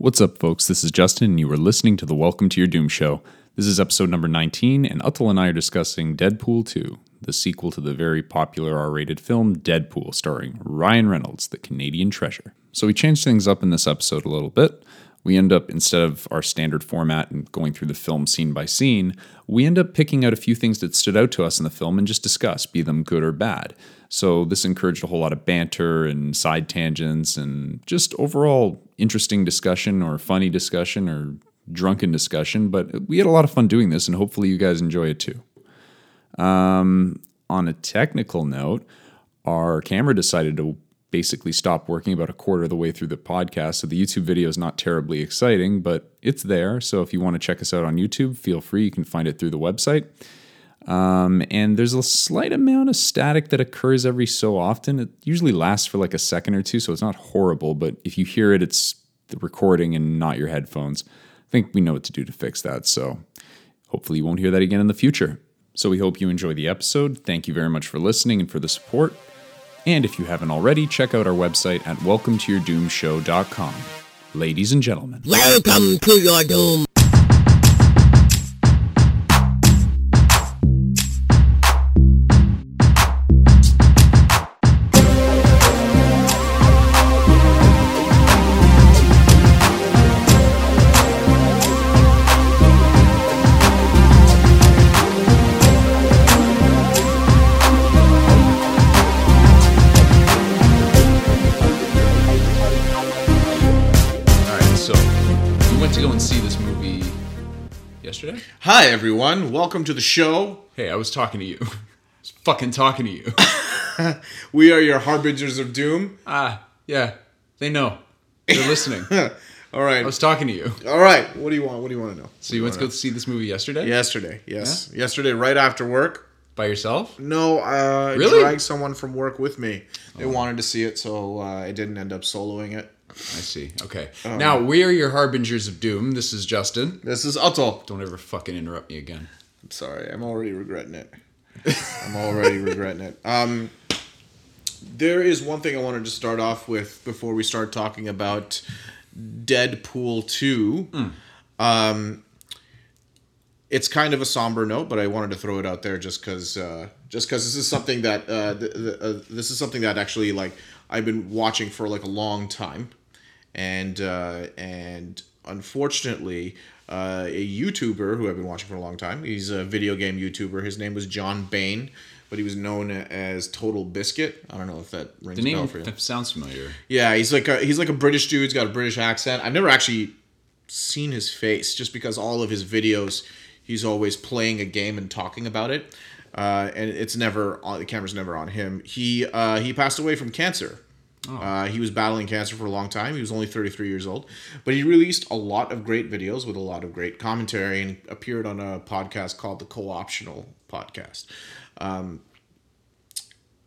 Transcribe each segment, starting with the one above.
What's up, folks? This is Justin, and you are listening to the Welcome to Your Doom Show. This is episode number 19, and Atul and I are discussing Deadpool 2, the sequel to the very popular R rated film Deadpool, starring Ryan Reynolds, the Canadian treasure. So, we changed things up in this episode a little bit. We end up, instead of our standard format and going through the film scene by scene, we end up picking out a few things that stood out to us in the film and just discuss, be them good or bad. So this encouraged a whole lot of banter and side tangents and just overall interesting discussion or funny discussion or drunken discussion. But we had a lot of fun doing this, and hopefully you guys enjoy it too. Um, on a technical note, our camera decided to basically stop working about a quarter of the way through the podcast. So the YouTube video is not terribly exciting, but it's there. So if you want to check us out on YouTube, feel free. You can find it through the website. Um, and there's a slight amount of static that occurs every so often. It usually lasts for like a second or two, so it's not horrible. But if you hear it, it's the recording and not your headphones. I think we know what to do to fix that. So hopefully you won't hear that again in the future. So we hope you enjoy the episode. Thank you very much for listening and for the support. And if you haven't already, check out our website at welcometoyourdoomshow.com. Ladies and gentlemen, Welcome to your doom. Hi, everyone. Welcome to the show. Hey, I was talking to you. I was fucking talking to you. We are your harbingers of doom. ah, yeah, they know. They're listening. All right. I was talking to you. All right. What do you want? What do you want to know? So you went to go see this movie yesterday? Yesterday. Yes. Yesterday, right after work. By yourself? No, uh, Really? dragged someone from work with me. They wanted to see it, so uh, I didn't end up soloing it. I see. Okay. Um, now we are your harbingers of doom. This is Justin. This is Atul. Don't ever fucking interrupt me again. I'm sorry. I'm already regretting it. I'm already regretting it. Um, there is one thing I wanted to start off with before we start talking about Deadpool 2. Um, it's kind of a somber note, but I wanted to throw it out there just because uh, just because this is something that uh, th- th- uh, this is something that actually like I've been watching for like a long time, and uh, and unfortunately, uh, a YouTuber who I've been watching for a long time. He's a video game YouTuber. His name was John Bain, but he was known as Total Biscuit. I don't know if that rings The a bell name for you. sounds familiar. Yeah, he's like a he's like a British dude. He's got a British accent. I've never actually seen his face, just because all of his videos, he's always playing a game and talking about it, uh, and it's never on the camera's never on him. He uh, he passed away from cancer. Uh, he was battling cancer for a long time. He was only 33 years old, but he released a lot of great videos with a lot of great commentary and appeared on a podcast called the Co-optional Podcast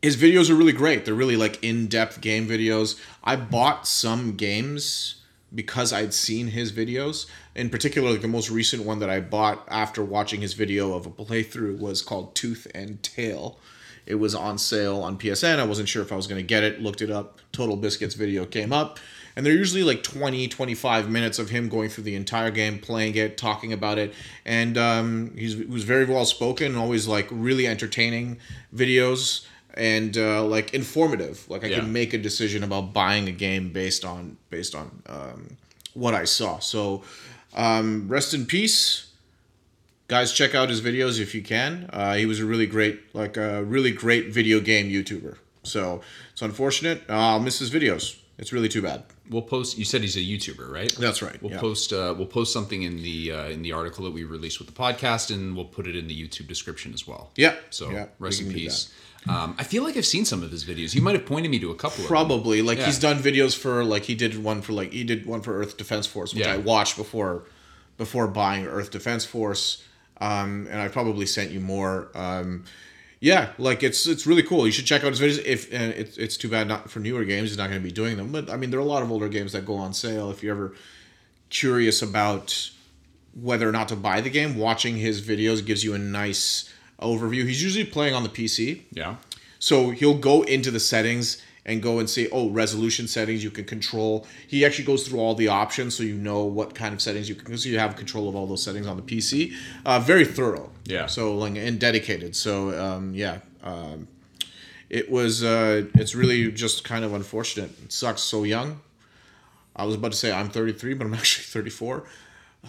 his videos are really great. They're really like in-depth game videos. I bought some games because I'd seen his videos. In particular, like the most recent one that I bought after watching his video of a playthrough was called Tooth and Tail. It was on sale on PSN. I wasn't sure if I was going to get it. Looked it up. Total Biscuits video came up. And they're usually like 20, 25 minutes of him going through the entire game, playing it, talking about it. And um, he's, he was very well spoken, always like really entertaining videos and uh, like informative. Like I Yeah. can make a decision about buying a game based on based on um, what I saw. So um, rest in peace, guys. Check out his videos if you can. Uh, he was a really great like a really great video game YouTuber. So it's unfortunate. Uh, I'll miss his videos. It's really too bad. We'll post. You said he's a YouTuber, right? That's right. We'll yeah. post. Uh, we'll post something in the uh, in the article that we released with the podcast, and we'll put it in the YouTube description as well. Yeah. So yeah, rest in peace. Um, I feel like I've seen some of his videos. You might have pointed me to a couple. of them. Probably like Yeah. he's done videos for like he did one for like he did one for Earth Defense Force, which Yeah. I watched before before buying Earth Defense Force, um, and I probably sent you more. Um, yeah, like it's it's really cool. You should check out his videos. If and it's it's too bad not for newer games, he's not going to be doing them. But I mean, there are a lot of older games that go on sale. If you're ever curious about whether or not to buy the game, watching his videos gives you a nice overview. He's usually playing on the PC. Yeah. So he'll go into the settings and go and say, oh, resolution settings you can control. He actually goes through all the options so you know what kind of settings you can, so you have control of all those settings on the PC. Uh, very thorough. Yeah. So like and dedicated. So um, yeah. Um, it was uh, it's really just kind of unfortunate. It sucks so young. I was about to say I'm 33, but I'm actually 34.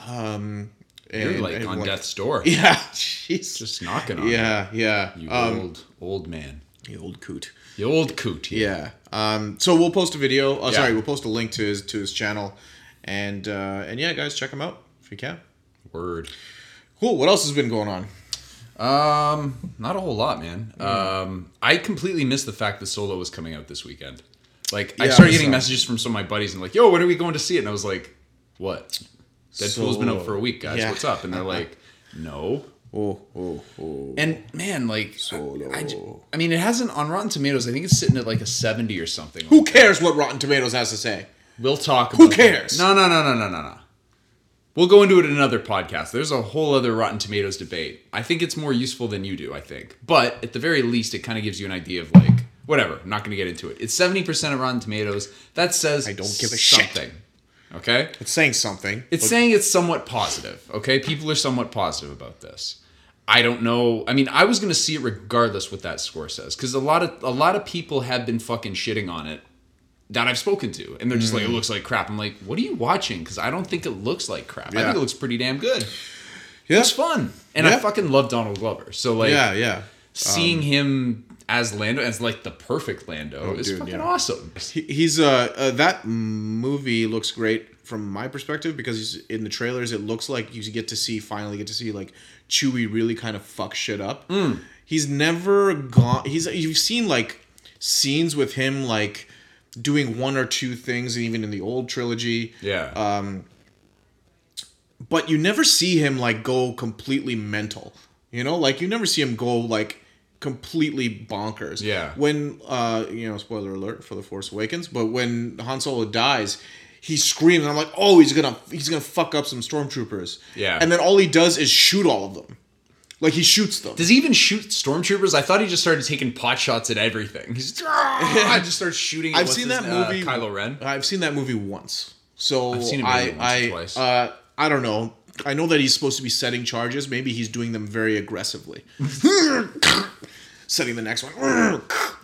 Um, You're like and, on like- death's door. Yeah, jeez. Just knocking on it. yeah, yeah. You um, old, old man. the old coot. The old coot. Yeah. Um, so we'll post a video. Oh, Yeah. sorry, we'll post a link to his to his channel, and uh, and yeah, guys, check him out if you can. Word. Cool. What else has been going on? Um, not a whole lot, man. Um, I completely missed the fact that Solo was coming out this weekend. Like, I started getting saw. messages from some of my buddies and like, "Yo, when are we going to see it?" And I was like, "What? Deadpool's been out for a week, guys. Yeah. What's up?" And they're like, "No." Oh, oh, oh. And man, like, Solo. I, I mean, it hasn't on Rotten Tomatoes. I think it's sitting at like a seventy or something. Who cares what Rotten Tomatoes has to say? We'll talk. Who about that. cares? No, no, no, no, no, no, no. We'll go into it in another podcast. There's a whole other Rotten Tomatoes debate. I think it's more useful than you do. I think, but at the very least, it kind of gives you an idea of like whatever. I'm not going to get into it. It's seventy percent of Rotten Tomatoes. That says I don't give a shit. something. Okay, It's saying something. it's but- saying it's somewhat positive. Okay, people are somewhat positive about this. I don't know. I mean, I was going to see it regardless what that score says because a lot of a lot of people have been fucking shitting on it that I've spoken to, and they're just Mm. like, "It looks like crap." I'm like, "What are you watching?" Because I don't think it looks like crap. I think it looks pretty damn good. yeah, It's fun, and I fucking love Donald Glover. So like, yeah, yeah. seeing him as Lando, as like the perfect Lando, is Oh, dude, fucking yeah. awesome. He, he's uh, uh that movie looks great from my perspective because he's, in the trailers it looks like you get to see finally get to see like Chewie really kind of fuck shit up. Mm. He's never gone. He's you've seen like scenes with him like doing one or two things even in the old trilogy. Yeah, Uh, but you never see him like go completely mental. You know, like you never see him go like completely bonkers. Yeah. When uh, you know, spoiler alert for the Force Awakens, but when Han Solo dies, he screams, and I'm like, oh, he's gonna he's gonna fuck up some stormtroopers. Yeah. And then all he does is shoot all of them. Like he shoots them. Does he even shoot stormtroopers? I thought he just started taking pot shots at everything. He's I just starts shooting. At I've seen that uh, movie. Kylo Ren. I've seen that movie once. So I've seen it I once I twice. uh I don't know. I know that he's supposed to be setting charges. Maybe he's doing them very aggressively. Setting the next one.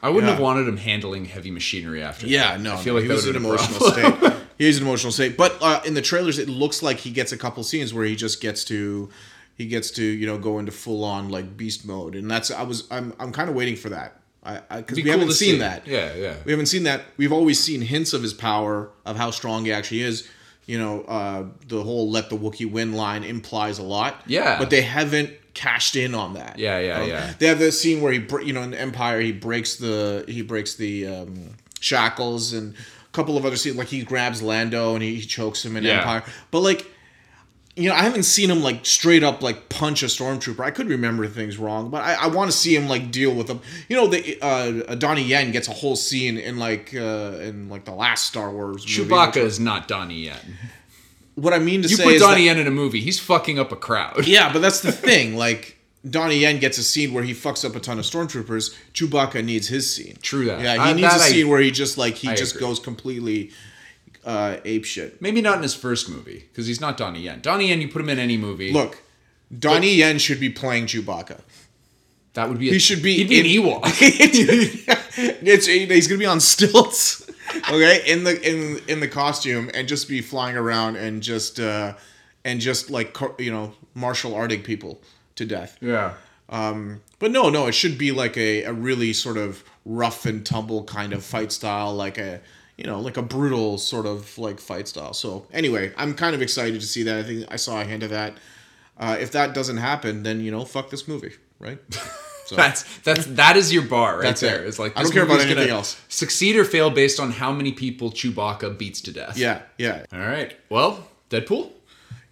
I wouldn't Yeah. have wanted him handling heavy machinery after. Yeah, that. no, I feel no, like he was in an would've been a emotional state. He was in an emotional state. But uh, in the trailers, it looks like he gets a couple scenes where he just gets to, he gets to you know go into full on like beast mode, and that's I was I'm I'm kind of waiting for that. I because Be we cool haven't seen see. that. Yeah, yeah. We haven't seen that. We've always seen hints of his power, of how strong he actually is. You know, uh, the whole "let the Wookiee win" line implies a lot. Yeah. but they haven't cashed in on that. Yeah, yeah, Um, yeah. They have this scene where he, you know, in Empire, he breaks the he breaks the um, shackles, and a couple of other scenes like he grabs Lando and he, he chokes him in Yeah. Empire. But like, you know, I haven't seen him like straight up like punch a stormtrooper. I could remember things wrong, but I, I want to see him like deal with them. You know, the uh, Donnie Yen gets a whole scene in like uh, in like the last Star Wars movie. Chewbacca is not Donnie Yen. What I mean to You say put is Donnie that, Yen in a movie, he's fucking up a crowd. yeah, but that's the thing. Like Donnie Yen gets a scene where he fucks up a ton of stormtroopers. Chewbacca needs his scene. True that. Yeah, he Uh, needs a a I- scene where he just like he I just agree. goes completely uh, ape shit. Maybe not in his first movie because he's not Donnie Yen. Donnie Yen, you put him in any movie. Look, Donnie Yen should be playing Chewbacca. that would be. A, He should be. He'd be in- an Ewok. it's he's gonna be on stilts, okay, in the in in the costume and just be flying around and just uh and just like you know martial arting people to death. yeah. Um, but no, no, it should be like a, a really sort of rough and tumble kind of fight style, like a you know like a brutal sort of like fight style. So anyway, I'm kind of excited to see that. I think I saw a hint of that. Uh, if that doesn't happen, then you know, fuck this movie, right? So That's that's that is your bar right That's there. it. It's like I don't care about anything else. Succeed or fail based on how many people Chewbacca beats to death. yeah, yeah, All right. Well, Deadpool.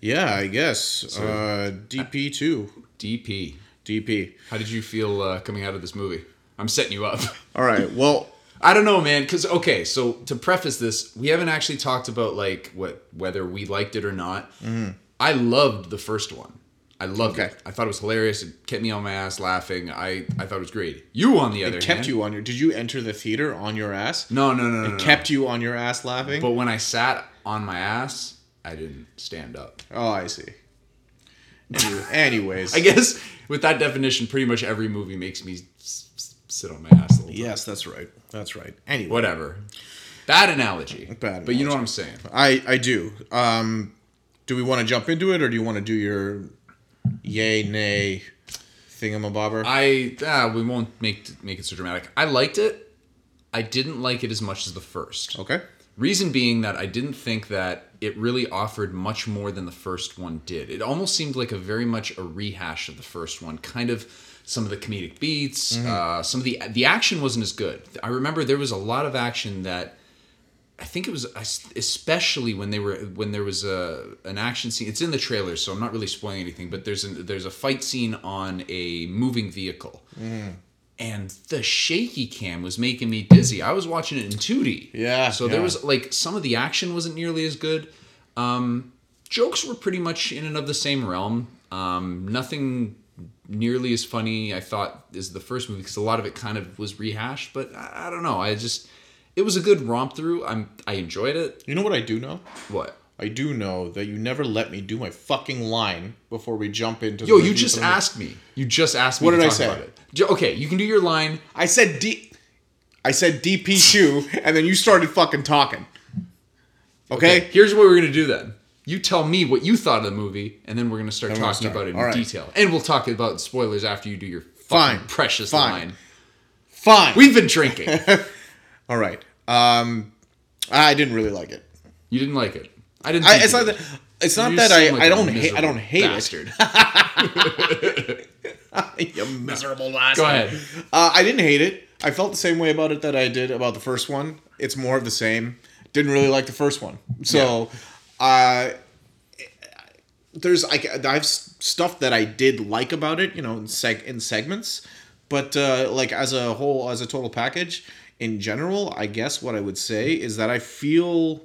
yeah. I guess uh, DP two, DP. DP. How did you feel uh, coming out of this movie? I'm setting you up. All right. Well, I don't know, man. Because okay, so to preface this, we haven't actually talked about like what whether we liked it or not. Mm-hmm. I loved the first one. I loved Okay. it. I thought it was hilarious. It kept me on my ass laughing. I, I thought it was great. You, on the other It kept hand, you on your. Did you enter the theater on your ass? No, no, no, no. It no. kept you on your ass laughing. But when I sat on my ass, I didn't stand up. oh, I see. Anyway, anyways, I guess with that definition, pretty much every movie makes me s- s- sit on my ass. Yes, that's right. That's right. Anyway, Whatever. Bad analogy. Bad But you know what I'm saying. I I do. Um, do we want to jump into it, or do you want to do your yay nay thingamabobber? I ah, we won't make make it so dramatic. I liked it. I didn't like it as much as the first. okay. Reason being that I didn't think that it really offered much more than the first one did. It almost seemed like a very much a rehash of the first one. Kind of some of the comedic beats, uh, some of the the action wasn't as good. I remember there was a lot of action that I think it was especially when they were when there was a an action scene. It's in the trailer, so I'm not really spoiling anything. But there's a, there's a fight scene on a moving vehicle, and the shaky cam was making me dizzy. I was watching it in 2D. Yeah, So there yeah. was like some of the action wasn't nearly as good. Um, jokes were pretty much in and of the same realm. Um, nothing nearly as funny I thought as the first movie because a lot of it kind of was rehashed. But I, I don't know. I just it was a good romp through. I'm I enjoyed it. You know what I do know? What? I do know that you never let me do my fucking line before we jump into. Yo, you just asked me. You just asked me. What did I say? About it. Okay, you can do your line. I said D. I said DP two, and then you started fucking talking. Okay. Here's what we're gonna do then. You tell me what you thought of the movie, and then we're gonna start Then we'll talking start. about it in right. detail. And we'll talk about spoilers after you do your Fine. precious Fine. line. Fine. We've been drinking. All right. Um, I didn't really like it. you didn't like it. I didn't. I, it's not that. It's not that I, like I don't hate. I don't hate bastard. it. you miserable bastard. Go ahead. Uh, I didn't hate it. I felt the same way about it that I did about the first one. It's more of the same. Didn't really like the first one. So, uh, there's I, I have stuff that I did like about it, you know, in seg in segments, but uh, like as a whole, as a total package, in general, I guess what I would say is that I feel.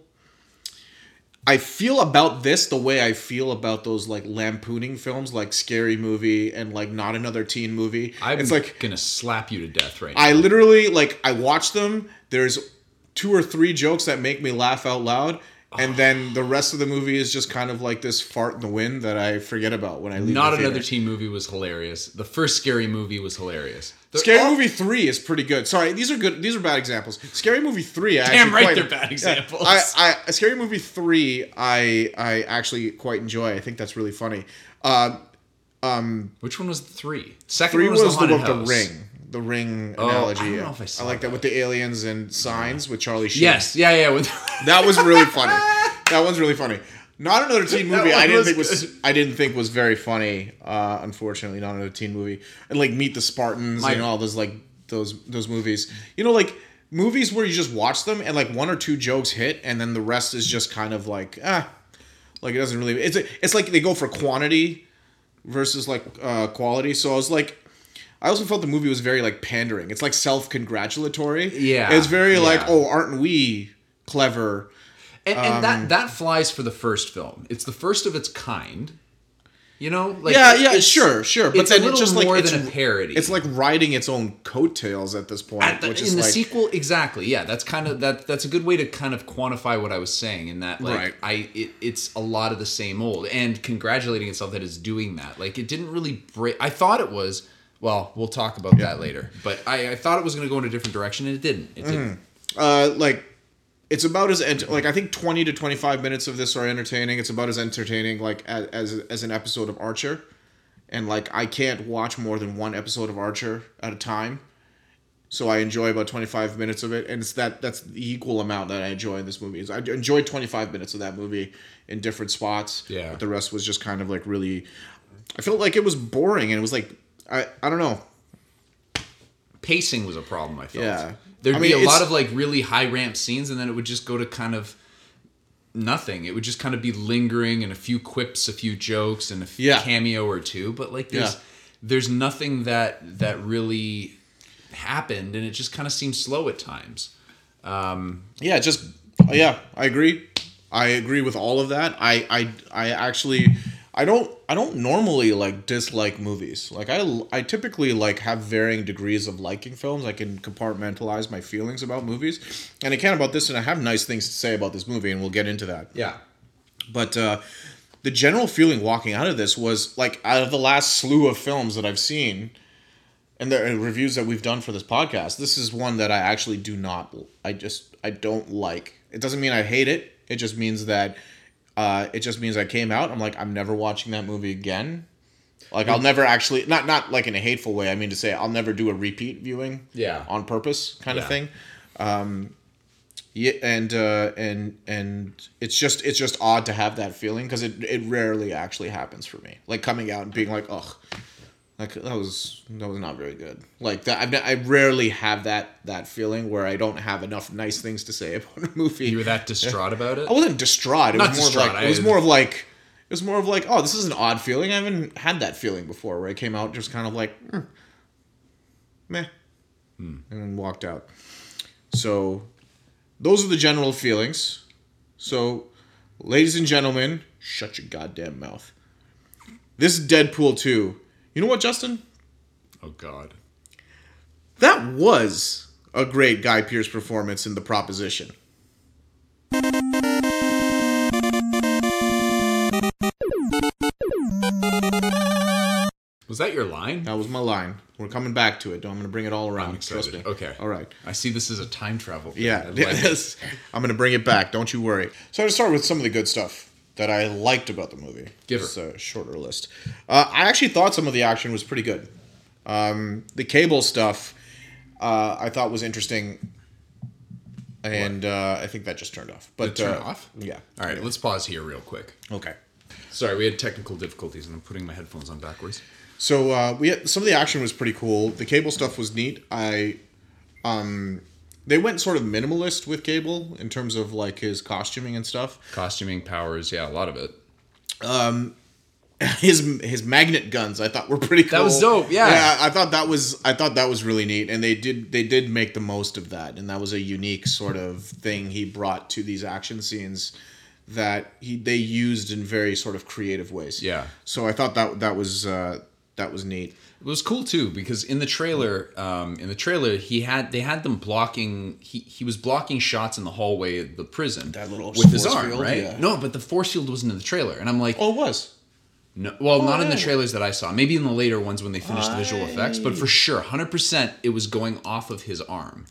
I feel about this the way I feel about those like lampooning films like Scary Movie and like Not Another Teen Movie. I'm it's like gonna slap you to death right now. I literally like I watch them. There's two or three jokes that make me laugh out loud, and then the rest of the movie is just kind of like this fart in the wind that I forget about when I leave. Not the another teen movie was hilarious. The first scary movie was hilarious. The- Scary all- Movie three is pretty good. Sorry, these are good. These are bad examples. Scary Movie three. I Damn right quite- they're bad Yeah, examples. I, I Scary Movie three. I I actually quite enjoy. I think that's really funny. Uh, Which one was the three? Second three one was, was, the the, one with the ring. The ring Oh, I analogy. if I saw like that. that. with the aliens and signs with Charlie Sheen. Yes, yeah, yeah. With That was really funny. That one's really funny. Not another teen movie. I didn't think was good. I didn't think was very funny. Uh, unfortunately, not another teen movie. And like Meet the Spartans My- and all those like those those movies. You know, like movies where you just watch them and like one or two jokes hit, and then the rest is just kind of like ah, like it doesn't really. It's it's like they go for quantity versus like uh, quality. So I was like. I also felt the movie was very like pandering. It's like self-congratulatory. Yeah, It's very like, oh, aren't we clever? and, and Um, that that flies for the first film. It's the first of its kind. You know, like yeah, yeah, sure, sure. But then it's just like more it's, than a parody. It's like riding its own coattails at this point, At the- which in is the like sequel, exactly. Yeah, that's kind of that. That's a good way to kind of quantify what I was saying. In that, like, Right. I it, it's a lot of the same old, and congratulating itself that it's doing that. Like, it didn't really break. I thought it was. Well, we'll talk about that later. But I, I thought it was going to go in a different direction, and it didn't. It didn't. uh, like it's about as ent- like I think twenty to twenty five minutes of this are entertaining. It's about as entertaining like as as, as an episode of Archer, and like I can't watch more than one episode of Archer at a time. So I enjoy about twenty five minutes of it, and it's that that's the equal amount that I enjoy in this movie. Is I enjoyed twenty five minutes of that movie in different spots. Yeah. but the rest was just kind of like really. I felt like it was boring, and it was like I I don't know. Pacing was a problem. I felt. Yeah. There'd I be a lot of like really high ramp scenes, and then it would just go to kind of nothing. It would just kind of be lingering and a few quips, a few jokes, and a few Yeah. cameo or two. But like, there's Yeah. there's nothing that that really happened, and it just kind of seems slow at times. Um, yeah, just yeah, I agree. I agree with all of that. I I I actually I don't I don't normally like dislike movies. Like I I typically like have varying degrees of liking films. I can compartmentalize my feelings about movies, and I can about this, and I have nice things to say about this movie, and we'll get into that. Yeah. But uh, the general feeling walking out of this was like out of the last slew of films that I've seen, and the reviews that we've done for this podcast, this is one that I actually do not. I just I don't like. It doesn't mean I hate it. It just means that uh, it just means I came out. I'm like, I'm never watching that movie again. Like I'll never actually not not like in a hateful way. I mean to say I'll never do a repeat viewing. Yeah. On purpose, kind Yeah. of thing. Um, yeah, and uh, and and it's just it's just odd to have that feeling because it it rarely actually happens for me. Like coming out and being like, ugh, like that was that was not very good. Like that, I've, I rarely have that that feeling where I don't have enough nice things to say about a movie. You were that distraught about it? I wasn't distraught. It Not was more distraught, of like it was more of like it was more of like oh this is an odd feeling. I haven't had that feeling before where I came out just kind of like hmm, meh, and then walked out. So those are the general feelings. So, ladies and gentlemen, shut your goddamn mouth. This is Deadpool 2. You know what, Justin? Oh God. That was a great Guy Pearce performance in The Proposition. Was that your line? That was my line. We're coming back to it. I'm going to bring it all around. I'm excited. Trust me. Okay. All right. I see this as a time travel. thing. Yeah, I like it. yes. I'm gonna bring it back. Don't you worry. So I'm gonna start with some of the good stuff that I liked about the movie. Give her. It's a shorter list. Uh, I actually thought some of the action was pretty good. Um, the cable stuff uh, I thought was interesting, and uh, I think that just turned off. But It turned uh, off? Yeah. All right, let's pause here real quick. Okay. Sorry, we had technical difficulties, and I'm putting my headphones on backwards. So uh, we had, some of the action was pretty cool. The cable stuff was neat. I, um, they went sort of minimalist with Cable in terms of like his costuming and stuff. Costuming, powers, yeah, a lot of it. Um, his his magnet guns I thought were pretty cool. That was dope, yeah. Yeah, I thought that was I thought that was really neat and they did they did make the most of that and that was a unique sort of thing he brought to these action scenes that he they used in very sort of creative ways. Yeah. So I thought that that was uh that was neat. It was cool too because in the trailer, um, in the trailer, he had they had them blocking. He he was blocking shots in the hallway of the prison. That little with his arm, field, right? yeah. No, but the force field wasn't in the trailer, and I'm like, Oh, it was. no, well, not in the trailers that I saw. Maybe in the later ones when they finished the visual effects, but for sure, hundred percent, it was going off of his arm.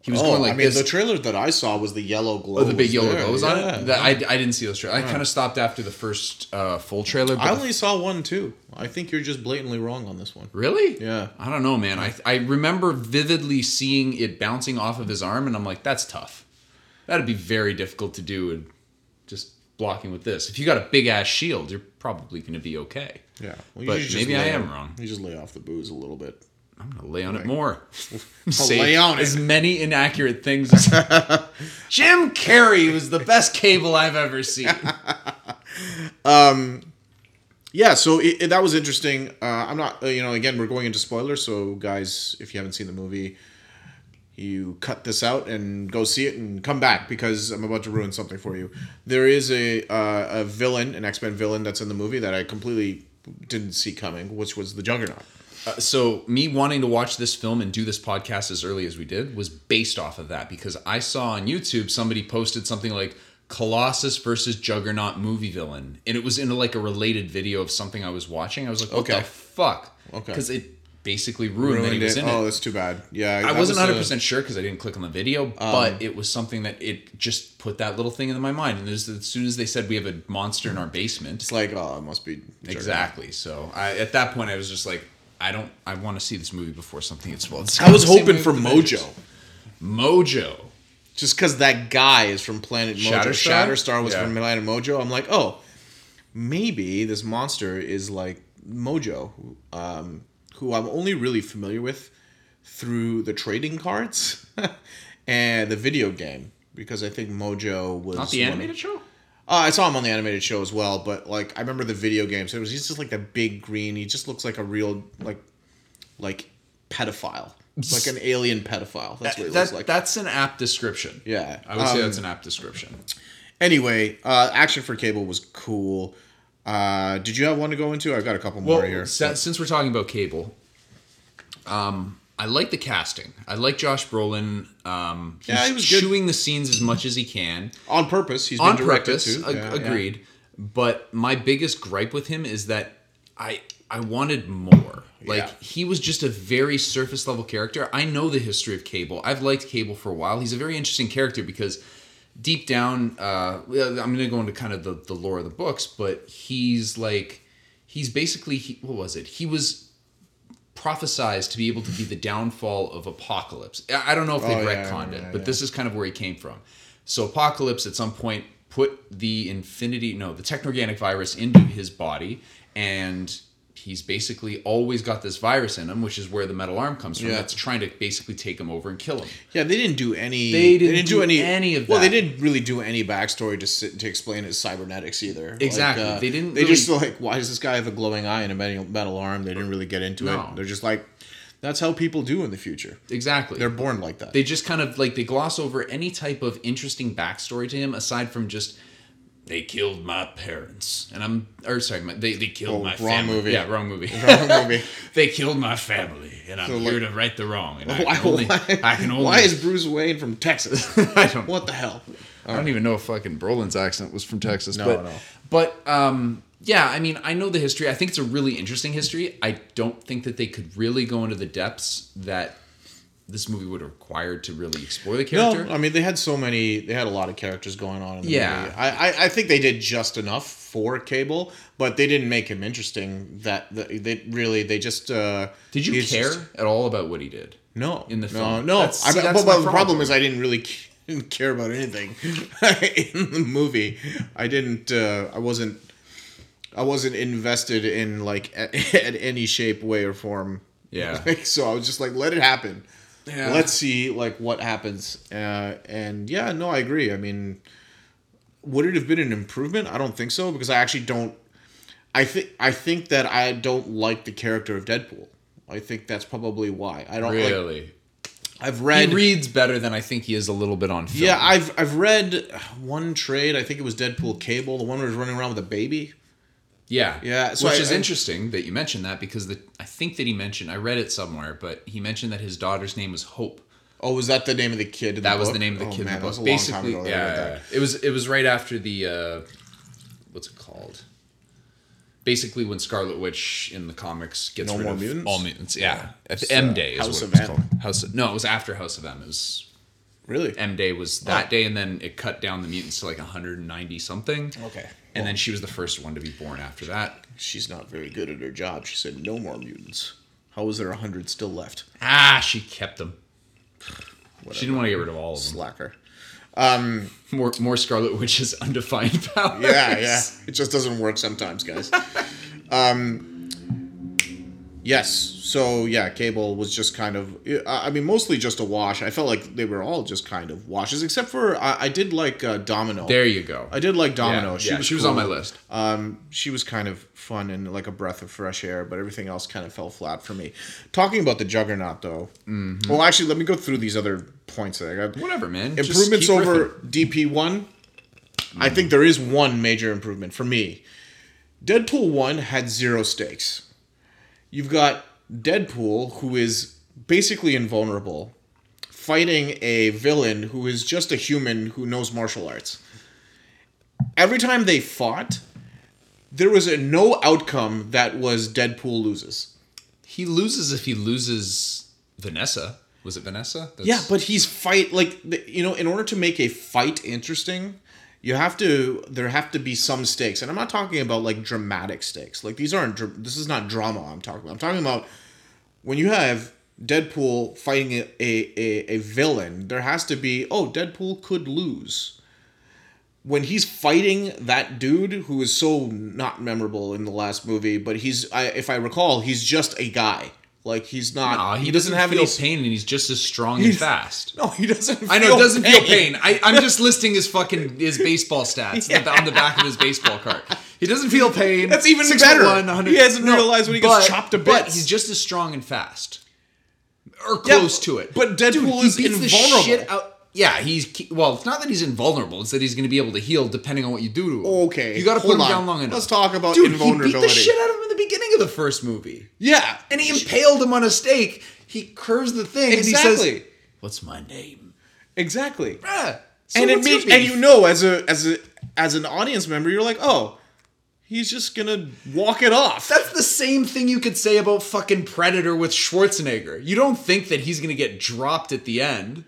He was Oh, going like I mean, this. the trailer that I saw was the yellow glow. Oh, the big yellow there. glows on Yeah, it. That, I, I didn't see those trailers. I kind of stopped after the first uh, full trailer. But I only saw one too. I think you're just blatantly wrong on this one. Really? Yeah. I don't know, man. I I remember vividly seeing it bouncing off of his arm, and I'm like, that's tough. That'd be very difficult to do, and just blocking with this. If you got a big ass shield, you're probably going to be okay. Yeah, well, But maybe I am wrong. You just lay off the booze a little bit. I'm gonna lay on it more. Say lay on as it. many inaccurate things. as Jim Carrey was the best cable I've ever seen. Yeah, so it, it- that was interesting. Uh, I'm not, uh, you know, again, we're going into spoilers, so guys, if you haven't seen the movie, you cut this out and go see it and come back because I'm about to ruin something for you. There is a uh, a villain, an X Men villain that's in the movie that I completely didn't see coming, which was the Juggernaut. Uh, so me wanting to watch this film and do this podcast as early as we did was based off of that because I saw on YouTube somebody posted something like Colossus versus Juggernaut movie villain, and it was in like a related video of something I was watching. I was like, "What Okay. the fuck?" Okay. because it basically ruined, Ruined it. Oh, it. that's too bad. Yeah, I wasn't was hundred percent sure because I didn't click on the video, but it was something that it just put that little thing in my mind. And as, as soon as they said we have a monster in our basement, It's like, oh, it must be Juggernaut. exactly. So I, at that point, I was just like, I don't. I want to see this movie before something gets spoiled. I was hoping for. Mojo. Mojo. just because that guy is from Planet Mojo. Shatterstar? Shatterstar, was Yeah. from Planet Mojo. I'm like, oh, maybe this monster is like Mojo, um, who I'm only really familiar with through the trading cards and the video game because I think Mojo was Not the one- animated show. Uh, I saw him on the animated show as well, but like I remember the video games. So it was he's just like that big green. He just looks like a real like like pedophile, like an alien pedophile. That's what he looks like. that's an apt description. Yeah. I would say Um, that's an apt description. Anyway, uh, action for Cable was cool. Uh, did you have one to go into? I've got a couple more Well, here. si- since we're talking about Cable, um, I like the casting. I like Josh Brolin. Um, he's Yeah, he was good. chewing the scenes as much as he can. on purpose. He's been on directed purpose. too. ag- Yeah, yeah. agreed. But my biggest gripe with him is that I I wanted more. Like Yeah. he was just a very surface level character. I know the history of Cable. I've liked Cable for a while. He's a very interesting character because deep down, uh, I'm going to go into kind of the, the lore of the books, but he's like he's basically he, what was it? He was prophesized to be able to be the downfall of Apocalypse. I don't know if they've Oh, yeah, retconned remember it, but yeah. this is kind of where he came from. So Apocalypse at some point put the Infinity, no, the Technorganic virus into his body, and he's basically always got this virus in him, which is where the metal arm comes from. Yeah. That's trying to basically take him over and kill him. Yeah, they didn't do any. They didn't do any any of Well, they didn't really do any backstory to sit, to explain his cybernetics either. Like, Exactly. uh, They didn't They just like, why does this guy have a glowing eye and a metal, metal arm? They didn't really get into No. it. They're just like, that's how people do in the future. Exactly. They're born like that. they just kind of like they gloss over any type of interesting backstory to him aside from just they killed my parents and i'm or sorry my, they, they killed Oh, my wrong family movie. yeah wrong movie Wrong movie. they killed my family and i'm So, here like- to right the wrong and I, why, can only, why, I can only why is Bruce Wayne from Texas? I don't what the hell? I don't even know if fucking Brolin's accent was from Texas. No, but, no. But um, yeah, I mean, I know the history. I think it's a really interesting history. I don't think that they could really go into the depths that this movie would have required to really explore the character. No, I mean they had so many. They had a lot of characters going on in the Yeah. movie. I, I, I think they did just enough for Cable, but they didn't make him interesting. That, that they really they just. Uh, Did you he's care just- at all about what he did? no, in the film? No, That's- I, see, but, that's but my the problem problem. is I didn't really care about anything in the movie. I didn't. Uh, I wasn't. I wasn't invested in like at, at any shape, way, or form. Yeah. Like, so I was just like, let it happen. Yeah. Let's see like what happens. Uh, and yeah, no, I agree. I mean, would it have been an improvement? I don't think so because I actually don't. I think I think that I don't like the character of Deadpool. I think that's probably why I don't. Like, Really? I've read. He read. reads better than I think he is a little bit on film. yeah, I've I've read one trade. I think it was Deadpool Cable, the one where he was running around with a baby. Yeah, Yeah, so Which I- is I- interesting that you mentioned that because the I think that he mentioned I read it somewhere, but he mentioned that his daughter's name was Hope. Oh, was that the name of the kid? In That the was book? the name of the oh, kid Man, in the book. Basically, yeah, yeah, it was it was right after the uh, what's it called? Basically, when Scarlet Witch in the comics gets No rid More of Mutants? all mutants, yeah, It's, M Day is House what of it was M. called. House of, no, it was after House of M. It was Really? M Day was that Oh. day, and then it cut down the mutants to like 190 something. Okay. and then she was the first one to be born after that. She's not very good at her job. She said, "No more mutants." How was there a hundred still left? Ah, she kept them. She didn't want to get rid of all of them. Slacker. More, more Scarlet Witch's undefined powers. Yeah, yeah. It just doesn't work sometimes, guys. um, yes. So yeah, Cable was just kind of. I mean, mostly just a wash. I felt like they were all just kind of washes, except for I, I did like uh, Domino. There you go. I did like Domino. Yeah, she yeah, was she was on my list. Um, she was kind of fun and like a breath of fresh air, but everything else kind of fell flat for me. Talking about the Juggernaut, though. Mm-hmm. Well, actually, let me go through these other points that I got. Whatever, man. Improvements over. DP one. I think there is one major improvement for me. Deadpool one had zero stakes. You've got Deadpool, who is basically invulnerable, fighting a villain who is just a human who knows martial arts. Every time they fought, there was a no outcome that was Deadpool loses. He loses if he loses Vanessa. Was it Vanessa? That's, Yeah, but he's fight like you know, in order to make a fight interesting, you have to there have to be some stakes, and I'm not talking about like dramatic stakes. Like these aren't this is not drama. I'm talking about. I'm talking about when you have Deadpool fighting a, a, a, villain, there has to be oh Deadpool could lose. When he's fighting that dude who is so not memorable in the last movie, but he's I, if I recall, he's just a guy. Like he's not. Aw, he, doesn't, have feel any pain, and he's just as strong and fast. No, he doesn't. I know it doesn't feel pain. I, I'm just listing his fucking his baseball stats on the back of his baseball card. He doesn't feel pain. That's even 6'1", better. 100 He hasn't realized when he gets chopped to But he's just as strong and fast, or Yeah, close to it. but Deadpool Dude, is invulnerable. shit out. yeah, he's well. It's not that he's invulnerable; it's that he's going to be able to heal depending on what you do to him. Okay, you got to put him on. down long enough. Let's talk about Dude, He beat the invulnerability. shit out of him in the beginning of the first movie, Yeah, and he impaled him on a stake. He curves the thing, and he says, exactly, "What's my name?" exactly. Ah, so and it makes and you know as a as a as an audience member, you're like, oh, he's just gonna walk it off. That's the same thing you could say about fucking Predator with Schwarzenegger. You don't think that he's gonna get dropped at the end.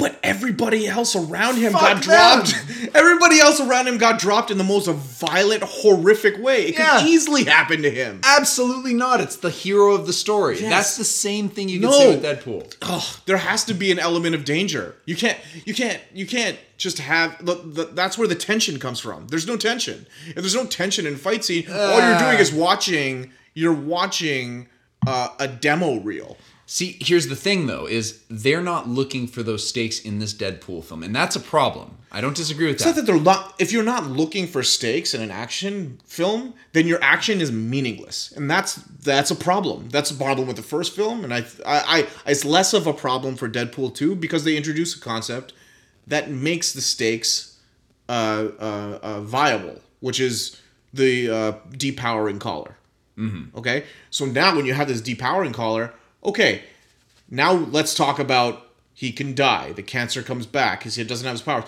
But everybody else around him Fuck got them. dropped. Everybody else around him got dropped in the most violent, horrific way. It Yeah. could easily happen to him. Absolutely not. It's the hero of the story. Yes. That's the same thing you No. say with Deadpool. Oh, there has to be an element of danger. You can't. You can't. You can't just have. The, the, that's where the tension comes from. There's no tension. If there's no tension in fight scene, all you're doing is watching. You're watching uh, a demo reel. See, here's the thing though, is they're not looking for those stakes in this Deadpool film, and that's a problem. I don't disagree with that. It's not that. they're not. If you're not looking for stakes in an action film, then your action is meaningless, and that's that's a problem. That's a problem with the first film, and I, I, I it's less of a problem for Deadpool two because they introduce a concept that makes the stakes uh, uh, uh, viable, which is the uh, depowering collar. Mm-hmm. Okay, so now when you have this depowering collar, okay, now let's talk about he can die. The cancer comes back because he doesn't have his powers.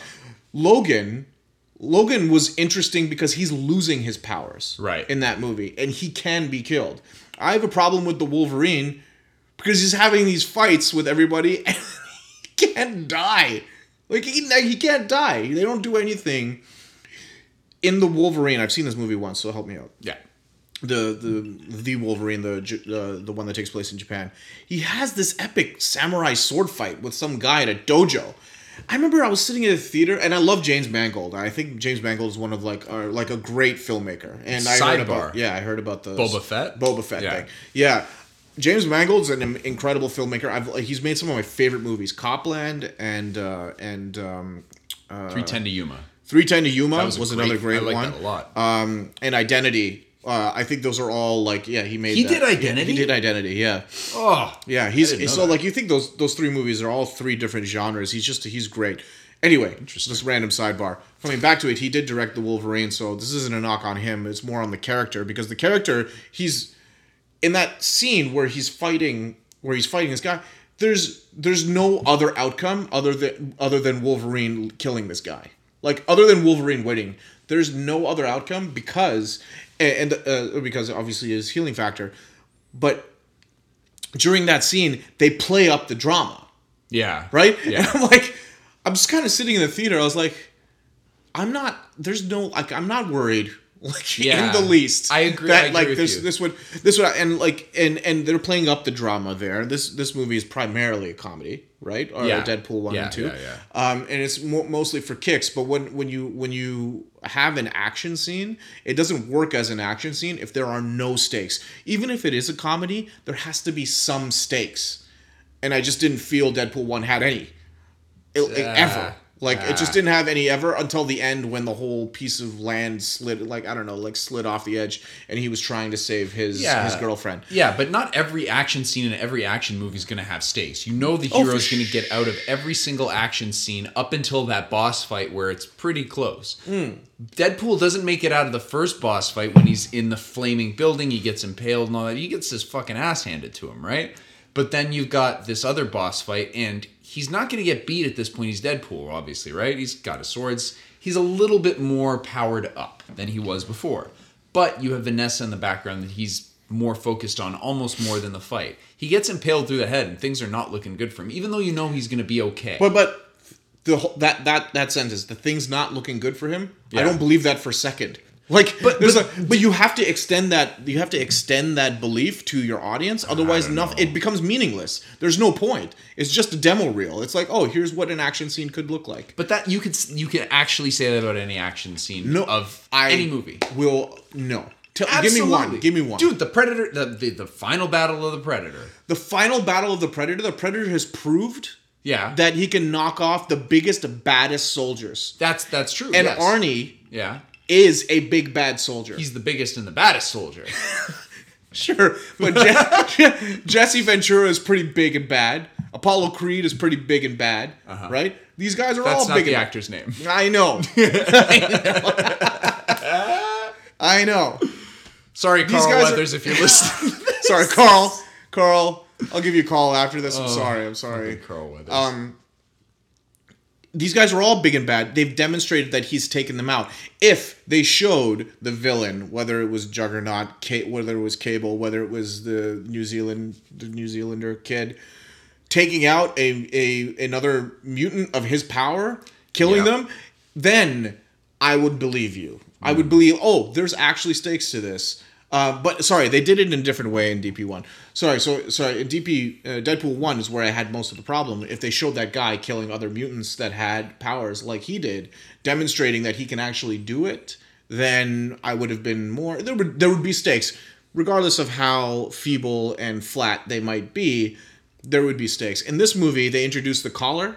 Logan, Logan was interesting because he's losing his powers Right. in that movie, and he can be killed. I have a problem with the Wolverine because he's having these fights with everybody and he can't die. Like he, he can't die. They don't do anything. In the Wolverine, I've seen this movie once, so help me out yeah. The the the Wolverine, the uh, the one that takes place in Japan. He has this epic samurai sword fight with some guy at a dojo. I remember I was sitting in a theater, and I love James Mangold. I think James Mangold is one of like uh, like a great filmmaker. And I heard Sidebar. about yeah, I heard about the Boba Fett? Boba Fett Yeah. thing. Yeah, James Mangold's an incredible filmmaker. I've he's made some of my favorite movies, Copland and uh, and um, Three ten to Yuma. 310 to Yuma was, was, a another great I one a lot. um, and Identity. Uh, I think those are all like yeah he made He that. did Identity? he did Identity yeah. Oh, yeah he's so that. like you think those those three movies are all three different genres. He's just he's great. Anyway just random sidebar. Coming back to it he did direct the Wolverine so this isn't a knock on him. It's more on the character because the character he's in that scene where he's fighting where he's fighting this guy there's there's no other outcome other than other than Wolverine killing this guy. Like other than Wolverine winning there's no other outcome because and, uh, because obviously his healing factor but during that scene they play up the drama yeah. right Yeah. and I'm like I'm just kind of sitting in the theater I was like I'm not there's no like I'm not worried like Yeah. in the least I agree- that I agree like with this you. this would this would and like and and they're playing up the drama there this this movie is primarily a comedy right or Yeah. Deadpool 1 Yeah, and 2 yeah, yeah. um and it's mo- mostly for kicks but when when you when you have an action scene it doesn't work as an action scene if there are no stakes even if it is a comedy there has to be some stakes and I just didn't feel Deadpool 1 had any it, it- ever. Like it just ah. didn't have any ever until the end when the whole piece of land slid like I don't know, like slid off the edge and he was trying to save his Yeah. his girlfriend. Yeah, but not every action scene in every action movie is going to have stakes. You know the Oh, hero's going to get out of every single action scene up until that boss fight where it's pretty close. Hmm. Deadpool doesn't make it out of the first boss fight when he's in the flaming building, he gets impaled and all that. He gets his fucking ass handed to him, right? But then you've got this other boss fight and he's not going to get beat at this point. He's Deadpool, obviously, right? He's got his swords. He's a little bit more powered up than he was before. But you have Vanessa in the background that he's more focused on almost more than the fight. He gets impaled through the head and things are not looking good for him, even though you know he's going to be okay. But but the whole, that that that sentence, the thing's not looking good for him. I don't believe that for a second. Like, But- but there's a, but you have to extend that you have to extend that belief to your audience. Otherwise, nothing it becomes meaningless. There's no point. It's just a demo reel. It's like, oh, here's what an action scene could look like. But that you could you could actually say that about any action scene No, of I any movie. Will no. Tell, give me one. Give me one. dude. The Predator, the, the the final battle of the Predator. the final battle of the Predator. The Predator has proved Yeah, that he can knock off the biggest, baddest soldiers. that's that's true. And yes. Arnie yeah, is a big bad soldier. he's the biggest and the baddest soldier. Sure, but Je- Jesse Ventura is pretty big and bad. Apollo Creed is pretty big and bad, right? These guys are Uh-huh. That's all not big the and actor's name. I know. I know. Sorry, Carl guys are- Weathers, if you're listening. Sorry, Carl. Carl, I'll give you a call after this. I'm sorry. I'm sorry. Carl Weathers. Um, these guys are all big and bad. They've demonstrated that he's taken them out. If they showed the villain, whether it was Juggernaut, whether it was Cable, whether it was the New Zealand, the New Zealander kid, taking out a, a another mutant of his power, killing Yeah. them, then I would believe you. I would believe. Oh, there's actually stakes to this. Uh, but sorry, they did it in a different way in DP one. Sorry, so sorry in DP uh, Deadpool one is where I had most of the problem. If they showed that guy killing other mutants that had powers like he did, demonstrating that he can actually do it, then I would have been more. There would there would be stakes, regardless of how feeble and flat they might be. There would be stakes. In this movie, they introduced the collar.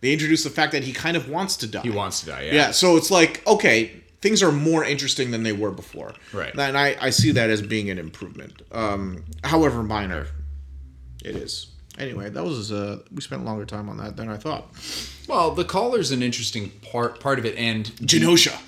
They introduced the fact that he kind of wants to die. he wants to die, yeah. Yeah, so it's like okay, things are more interesting than they were before. Right. And I, I see that as being an improvement. Um, however minor it is. Anyway, that was uh, we spent longer time on that than I thought. Well, the collar's an interesting part part of it, and Genosha.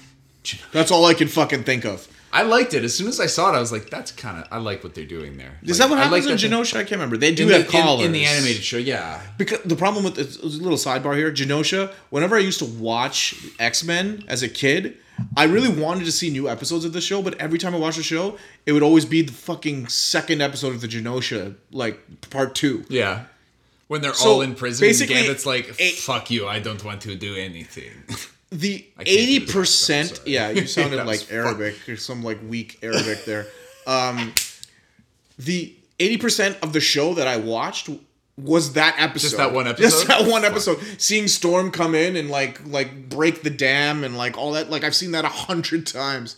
That's all I can fucking think of. I liked it. As soon as I saw it, I was like, "That's kind of I like what they're doing there." Is Like, that what I happens like in Genosha? I can't remember. They do In the, have collars in, in the animated show, yeah. Because the problem with it's a little sidebar here, Genosha. Whenever I used to watch X Men as a kid, I really wanted to see new episodes of the show. But every time I watched the show, it would always be the fucking second episode of the Genosha, like part two. Yeah. When they're So, all in prison, basically, and Gambit's like, "Fuck you! I don't want to do anything." The eighty percent, yeah, you sounded like Arabic or some like weak Arabic there. Um, the eighty percent of the show that I watched was that episode. Just that one episode. Just that one episode. Seeing Storm come in and like like break the dam and like all that. Like I've seen that a hundred times.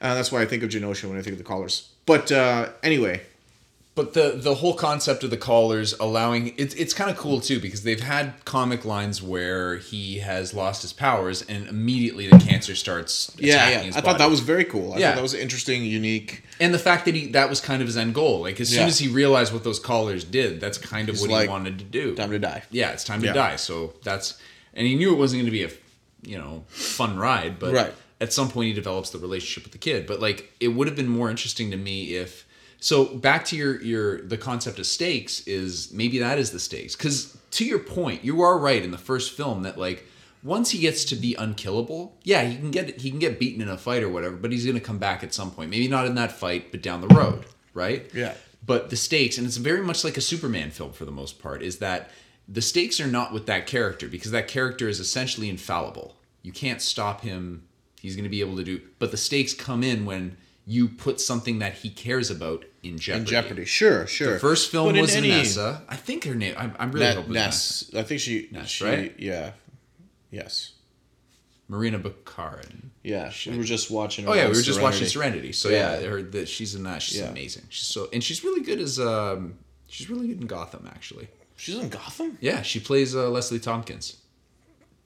Uh, that's why I think of Genosha when I think of the Callers. But uh, anyway, But the the whole concept of the collars allowing it's it's kind of cool too because they've had comic lines where he has lost his powers and immediately the cancer starts yeah, yeah. I thought that was very cool. I Yeah. thought that was interesting, unique. and the fact that he that was kind of his end goal. Like as soon Yeah. as he realized what those collars did, that's kind of what like, he wanted to do. Time to die. yeah, it's time to die. So that's and he knew it wasn't going to be a you know fun ride, but Right. at some point he develops the relationship with the kid. But like it would have been more interesting to me if so back to your your the concept of stakes is maybe that is the stakes. Because to your point you are right in the first film that like once he gets to be unkillable yeah he can get he can get beaten in a fight or whatever but he's going to come back at some point. Maybe not in that fight but down the road right? Yeah. but the stakes and it's very much like a superman film for the most part is that the stakes are not with that character because that character is essentially infallible. You can't stop him. He's going to be able to do but the stakes come in when you put something that he cares about in jeopardy In Jeopardy, sure, sure. the first film But in was any- Vanessa. I think her name. I'm, I'm really Net, hoping Ness. I think she. Ness, she right? Yeah. Yes. Morena Baccarin. Yeah. We were just watching. Oh yeah, we were just watching Serenity. So yeah, Yeah. I heard that she's in that. She's Yeah. amazing. She's so and she's really good as um. She's really good in Gotham actually. She's in Gotham. Yeah, she plays uh, Leslie Thompkins.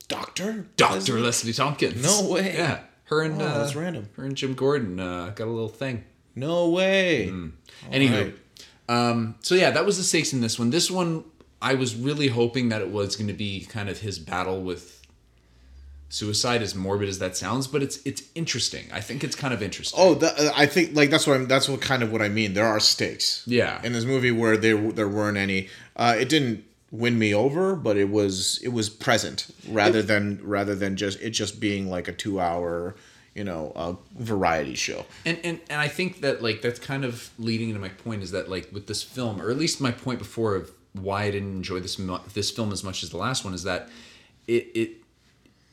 Doctor. Doctor Leslie Thompkins. No way. Yeah, her and Oh, uh, that's random. Her and Jim Gordon uh, got a little thing. No way. Mm. Anywho, right. um, so yeah, that was the stakes in this one. This one, I was really hoping that it was going to be kind of his battle with suicide, as morbid as that sounds, but it's it's interesting. I think it's kind of interesting. Oh, that, uh, I think like that's what I'm. That's what kind of what I mean. There are stakes. Yeah. In this movie, where there there weren't any, uh, it didn't win me over, but it was it was present rather than rather than just it just being like a two hour, you know, uh, variety show. and, and and I think that like that's kind of leading into my point is that like with this film, or at least my point before of why I didn't enjoy this this film as much as the last one is that it it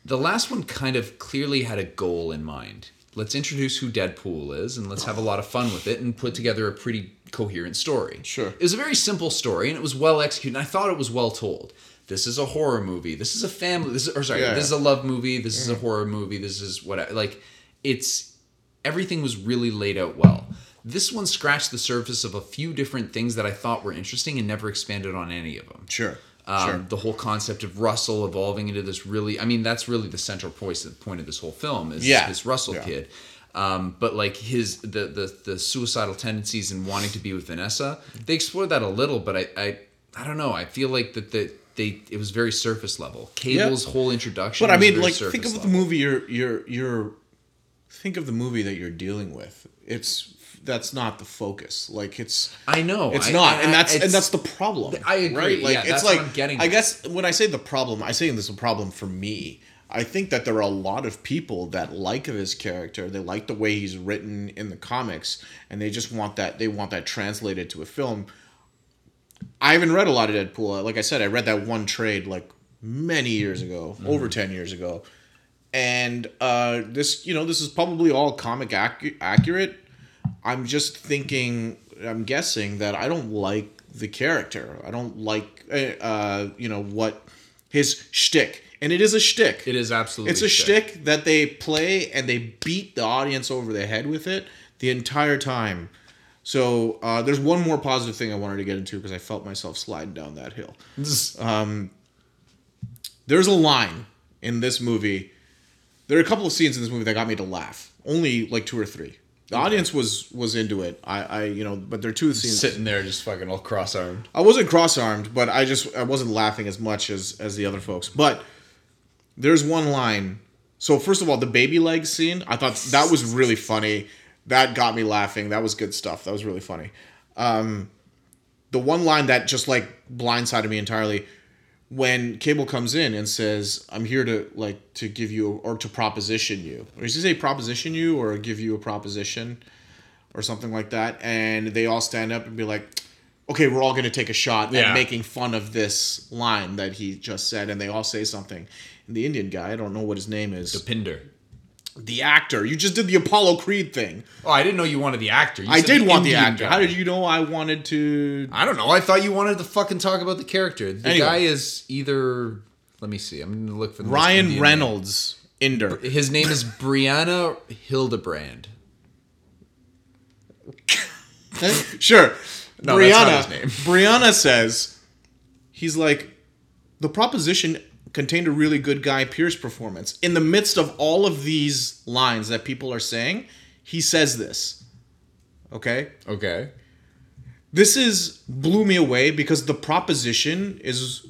the last one kind of clearly had a goal in mind. Let's introduce who Deadpool is and let's have a lot of fun with it and put together a pretty coherent story. Sure. It was a very simple story and it was well executed and I thought it was well told. This is a horror movie. This is a family. This is or sorry, Yeah. this is a love movie. This is a mm. horror movie. This is what like it's everything was really laid out well. This one scratched the surface of a few different things that I thought were interesting and never expanded on any of them. Sure. Um, sure. The whole concept of Russell evolving into this really, I mean, that's really the central point, point of this whole film is Yeah. this Russell Yeah. kid. Um, but like his the, the the suicidal tendencies and wanting to be with Vanessa, they explored that a little, but I, I I don't know. I feel like that the they it was very surface level. Cable's whole introduction. But I mean, like, think of the movie you're you're you're. Think of the movie that you're dealing with. It's that's not the focus. Like it's. I know It's I- not, I- and that's and that's the problem. I agree, Right? Like yeah, it's that's like what I'm getting I guess when I say the problem, I say this is a problem for me. I think that there are a lot of people that like this character. They like the way he's written in the comics, and they just want that. They want that translated to a film. I haven't read a lot of Deadpool. Like I said, I read that one trade like many years ago, Mm-hmm. over ten years ago, and uh, this, you know, this is probably all comic accu- accurate. I'm just thinking, I'm guessing that I don't like the character. I don't like, uh, uh, you know, what his shtick, and it is a shtick. It is absolutely. It's a shtick that they play and they beat the audience over the head with it the entire time. So uh, there's one more positive thing I wanted to get into because I felt myself sliding down that hill. Um, There's a line in this movie. There are a couple of scenes in this movie that got me to laugh. Only like two or three. The audience was was into it. I, I you know, but there are two scenes. sitting there just fucking all cross-armed. I wasn't cross-armed, but I just I wasn't laughing as much as as the other folks. But there's one line. So first of all, the baby leg scene, I thought that was really funny. That got me laughing. That was good stuff. That was really funny. Um, the one line that just like blindsided me entirely when Cable comes in and says, "I'm here to like to give you or to proposition you." Or does he say proposition you or give you a proposition or something like that? And they all stand up and be like, "Okay, we're all going to take a shot Yeah. at making fun of this line that he just said." And they all say something. And the Indian guy, I don't know what his name is, the Pinder. The actor. You just did the Apollo Creed thing. Oh, I didn't know you wanted the actor. You I did want the actor. guy. How did you know I wanted to? I don't know. I thought you wanted to fucking talk about the character. The Anyway. guy is either. Let me see. I'm gonna look for the Ryan Indian Reynolds, Inder. His name is Brianna Hildebrand. Sure. No, that's Brianna, not his name. Brianna says, he's like, the proposition contained a really good Guy Pearce performance. In the midst of all of these lines that people are saying, he says this. Okay? Okay. This is blew me away because the proposition is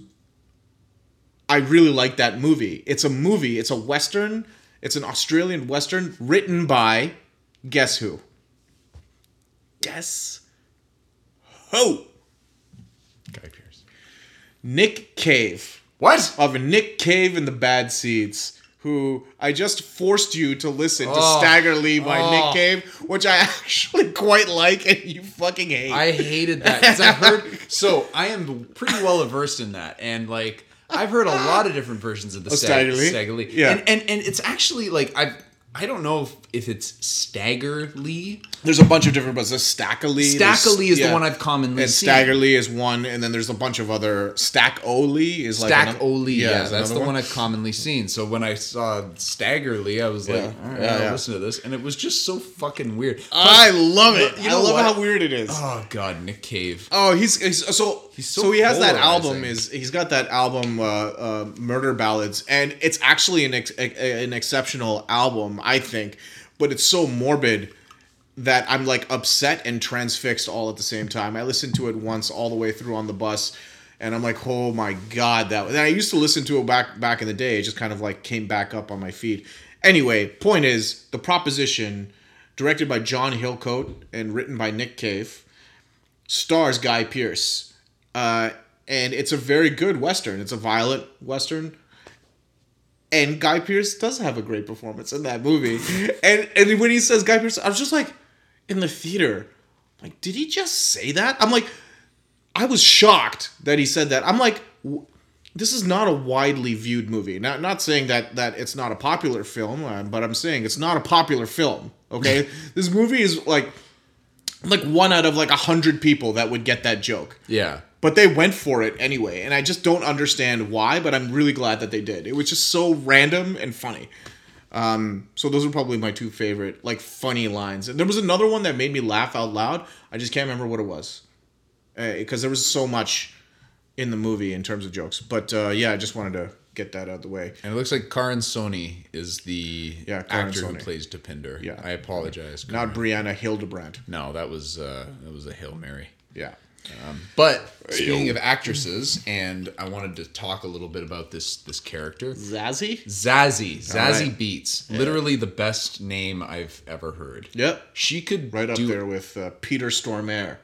I really like that movie. It's a movie, it's a western, it's an Australian western written by guess who? Guess who? Guy Pearce. Nick Cave What? of Nick Cave and the Bad Seeds, who I just forced you to listen to Oh. Stagger Lee by Oh. Nick Cave, which I actually quite like and you fucking hate. I hated that because I heard. So I am pretty well versed in that, and like I've heard a lot of different versions of the Of Stag- Stagger Lee? Stagger Lee. Yeah. and, and and it's actually like I I don't know if, if it's Staggerly. There's a bunch of different, but there's Stacker Lee. Stacker is yeah. the one I've commonly And seen. Stagger Lee is one, and then there's a bunch of other. Stack O'Lee is like Stack another- O'Lee, yeah, is that's the another one. I've commonly seen. So when I saw Stagger Lee, I was like, all right, Yeah, yeah. listen to this, and it was just so fucking weird. I love it. You I love what? how weird it is. Oh god, Nick Cave. Oh, he's, he's so He's so, so he has that album is he's got that album uh, uh, Murder Ballads and it's actually an ex- an exceptional album I think, but it's so morbid that I'm like upset and transfixed all at the same time. I listened to it once all the way through on the bus and I'm like, "Oh my god, that." And I used to listen to it back back in the day. It just kind of like came back up on my feed. Anyway, point is, The Proposition directed by John Hillcoat and written by Nick Cave stars Guy Pearce. Uh, and it's a very good Western. It's a violent Western. And Guy Pearce does have a great performance in that movie. and and when he says Guy Pearce, I was just like in the theater, like, did he just say that? I'm like, I was shocked that he said that. I'm like, w- this is not a widely viewed movie. Not not saying that that it's not a popular film, uh, but I'm saying it's not a popular film. Okay, this movie is like like one out of like a hundred people that would get that joke. Yeah. But they went for it anyway, and I just don't understand why. But I'm really glad that they did. It was just so random and funny. Um, so those are probably my two favorite like funny lines. And there was another one that made me laugh out loud. I just can't remember what it was because there was so much in the movie in terms of jokes. But uh, yeah, I just wanted to get that out of the way. And it looks like Karan Soni is the Yeah, Karan actor who plays Dopinder. Yeah. I apologize. Not. Brianna Hildebrand. no, that was uh, that was a hail mary. Yeah. But speaking of actresses, and I wanted to talk a little bit about this this character, Zazie. Zazie, Zazie right. Beetz, literally the best name I've ever heard. Yep. She could Right up do there with uh, Peter Stormare.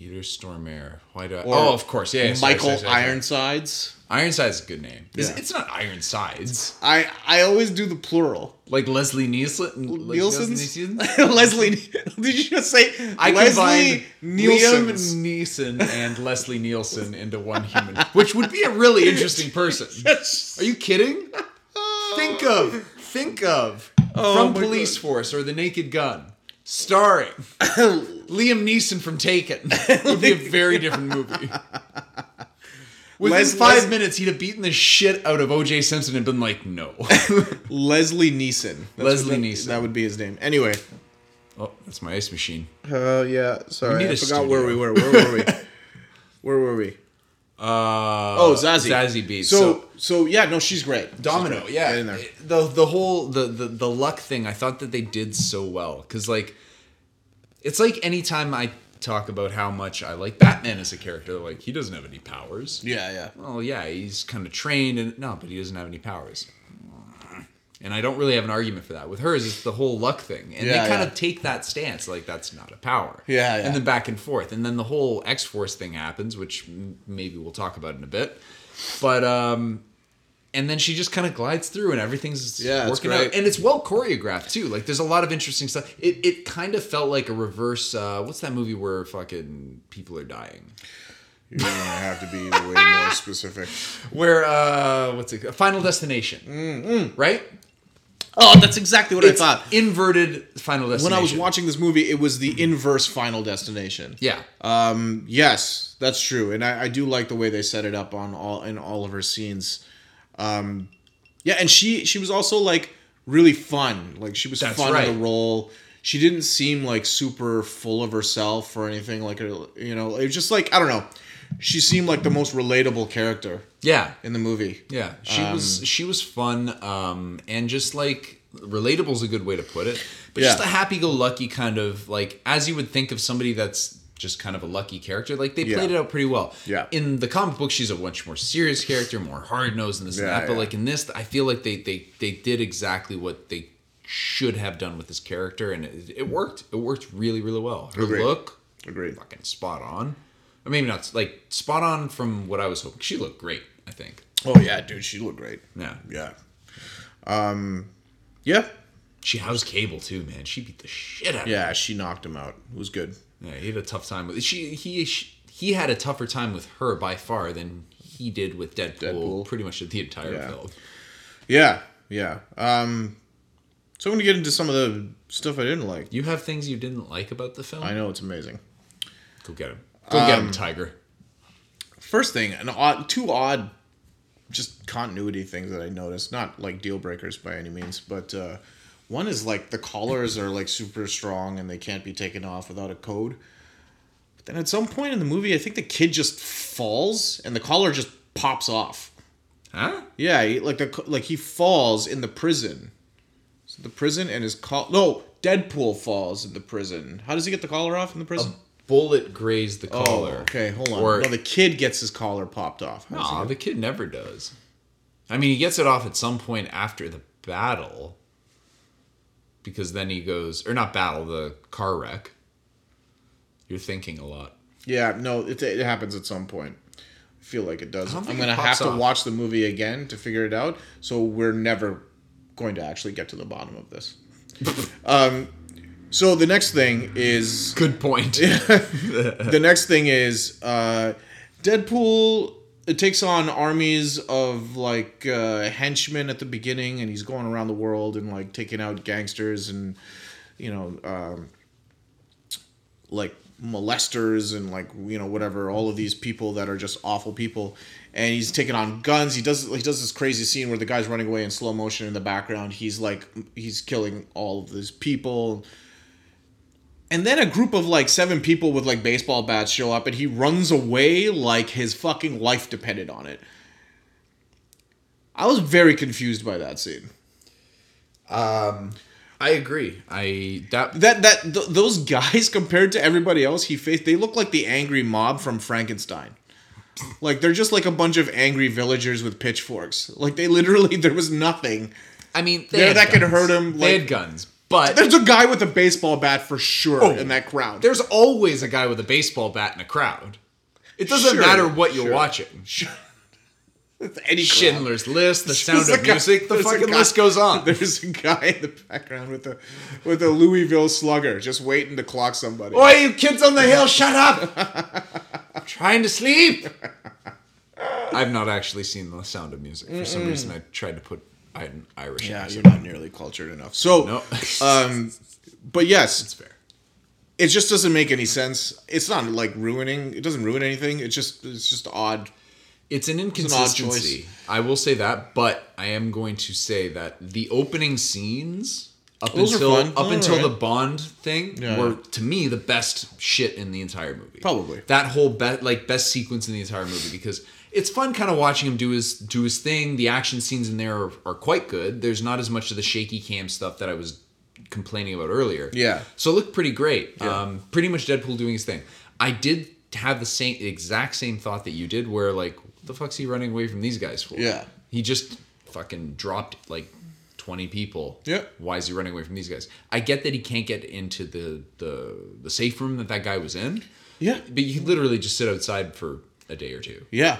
Peter Stormare. Why do I? Or oh, of course, yeah. Michael sorry, sorry, sorry. Ironsides. Ironside's is a good name. It's, Yeah. it's not Ironsides. I I always do the plural. Like Leslie Nielsen. Nielsen's? Nielsen? Leslie. Did you just say I Leslie combined Liam? Neeson and Leslie Nielsen into one human, which would be a really interesting person. yes. Are you kidding? Think of, think of oh from my Police Force or The Naked Gun, starring Liam Neeson from Taken. Would be a very different movie. Within Les- five Les- minutes, he'd have beaten the shit out of O.J. Simpson and been like, "No." Leslie Neeson. That's Leslie that- Neeson. That would be his name. Anyway. oh, that's my ice machine. Uh, yeah. Sorry, I need I a forgot where we were. Where were we? where were we? Uh, Oh, Zazie. Zazie Beetz. So, so, yeah, no, she's great. She's Domino, great. yeah. Get in there. The the whole the, the the luck thing, I thought that they did so well because like, it's like anytime I talk about how much I like Batman as a character, like he doesn't have any powers. Yeah, yeah. Well, yeah, he's kind of trained and no, but he doesn't have any powers. And I don't really have an argument for that. With hers, it's the whole luck thing, and Yeah, they kind yeah. of take that stance, like that's not a power. Yeah, yeah. And then back and forth, and then the whole X Force thing happens, which maybe we'll talk about in a bit. But um, and then she just kind of glides through, and everything's Yeah, working out, and it's well choreographed too. Like there's a lot of interesting stuff. It it kind of felt like a reverse. Uh, what's that movie where fucking people are dying? You're gonna have to be way more specific. Where uh, what's it? Final Destination, Mm, right? Oh, that's exactly what It's I thought. inverted Final Destination. When I was watching this movie, it was the inverse Final Destination. yeah, Um, yes, that's true, and I, I do like the way they set it up on all in all of her scenes. Um, yeah, and she she was also like really fun. Like she was That's fun right. in the role. She didn't seem like super full of herself or anything. Like you know, it was just like I don't know. She seemed like the most relatable character yeah, in the movie. yeah. She Um, was she was fun, um, and just like relatable is a good way to put it. But just a happy-go-lucky kind of like as you would think of somebody that's just kind of a lucky character. Like they played Yeah. it out pretty well. Yeah. In the comic book, she's a much more serious character, more hard nosed and this and that. But yeah. like in this, I feel like they they they did exactly what they should have done with this character, and it, it worked. It worked really really well. Her Agreed. look, Agreed. fucking spot on. Or maybe not like spot on from what I was hoping. She looked great, I think. Oh yeah, dude, she looked great. Yeah. Yeah. Um, yeah, She housed Cable too, man. She beat the shit out of him. yeah, she knocked him out. It was good. Yeah, he had a tough time with she he she, he had a tougher time with her by far than he did with Deadpool, Deadpool. pretty much the entire Yeah. film. Yeah, yeah. Um, so I'm gonna get into some of the stuff I didn't like. You have things you didn't like about the film? I know it's amazing. Go get him. Go get Um, him, Tiger. First thing, an odd, two odd, just continuity things that I noticed. Not like deal breakers by any means, but uh, one is like the collars are like super strong and they can't be taken off without a code. But then at some point in the movie, I think the kid just falls and the collar just pops off. Huh? Yeah, he, like the like he falls in the prison. So the prison and his col no Deadpool falls in the prison. How does he get the collar off in the prison? Bullet grazed the oh, collar. okay, hold on. Or no, the kid gets his collar popped off. How does he Aw, get- the kid never does. I mean, he gets it off at some point after the battle. Because then he goes, or not battle, the car wreck. You're thinking a lot. Yeah, no, it, it happens at some point. I feel like it does. I'm gonna have to off. watch the movie again to figure it out. So we're never going to actually get to the bottom of this. um, so the next thing is Good point. the next thing is uh, Deadpool. It takes on armies of like uh, henchmen at the beginning, and he's going around the world and like taking out gangsters and you know um, like molesters and like you know whatever all of these people that are just awful people and he's taking on guns he does he does this crazy scene where the guy's running away in slow motion in the background he's like he's killing all of these people and then a group of like seven people with like baseball bats show up and he runs away like his fucking life depended on it i was very confused by that scene Um, I agree. I that That that th- those guys compared to everybody else he faced, they look like the angry mob from Frankenstein. Like they're just like a bunch of angry villagers with pitchforks. Like they literally there was nothing. I mean they that could hurt him, they like- had guns, but There's a guy with a baseball bat for sure Oh, in that crowd. there's always a guy with a baseball bat in a crowd. It doesn't Sure, matter what you're sure. watching. Any crowd. Schindler's List, The Sound There's of guy- Music, the fucking guy- list goes on. There's a guy in the background with a with a Louisville slugger just waiting to clock somebody. Oi, you kids on the hill, shut up! I'm trying to sleep. I've not actually seen The Sound of Music. For some reason, I tried to put an Irish Yeah, accent. you're not nearly cultured enough. So, No. um, but yes, It's fair. it just doesn't make any sense. It's not like ruining. It doesn't ruin anything. It's just it's just odd. It's an inconsistency. I will say that, but I am going to say that the opening scenes up Those until up Oh, until alright. the Bond thing Yeah. were to me the best shit in the entire movie. Probably. that whole be- like best sequence in the entire movie because it's fun kind of watching him do his do his thing. The action scenes in there are, are quite good. There's not as much of the shaky cam stuff that I was complaining about earlier. Yeah. So it looked pretty great. Yeah. Um, pretty much Deadpool doing his thing. I did have the same exact same thought that you did, where like, what the fuck's he running away from these guys for? Yeah. He just fucking dropped like twenty people. Yeah. Why is he running away from these guys? I get that he can't get into the the the safe room that that guy was in. Yeah. But you literally just sit outside for a day or two. Yeah.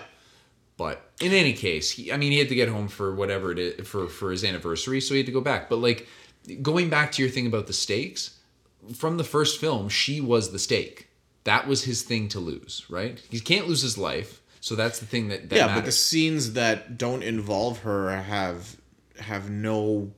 But in any case, he, I mean, he had to get home for whatever it is for for his anniversary, so he had to go back. But like going back to your thing about the stakes, from the first film, she was the stake. That was his thing to lose, right? He can't lose his life, so that's the thing that, that yeah, matters. but the scenes that don't involve her have have no.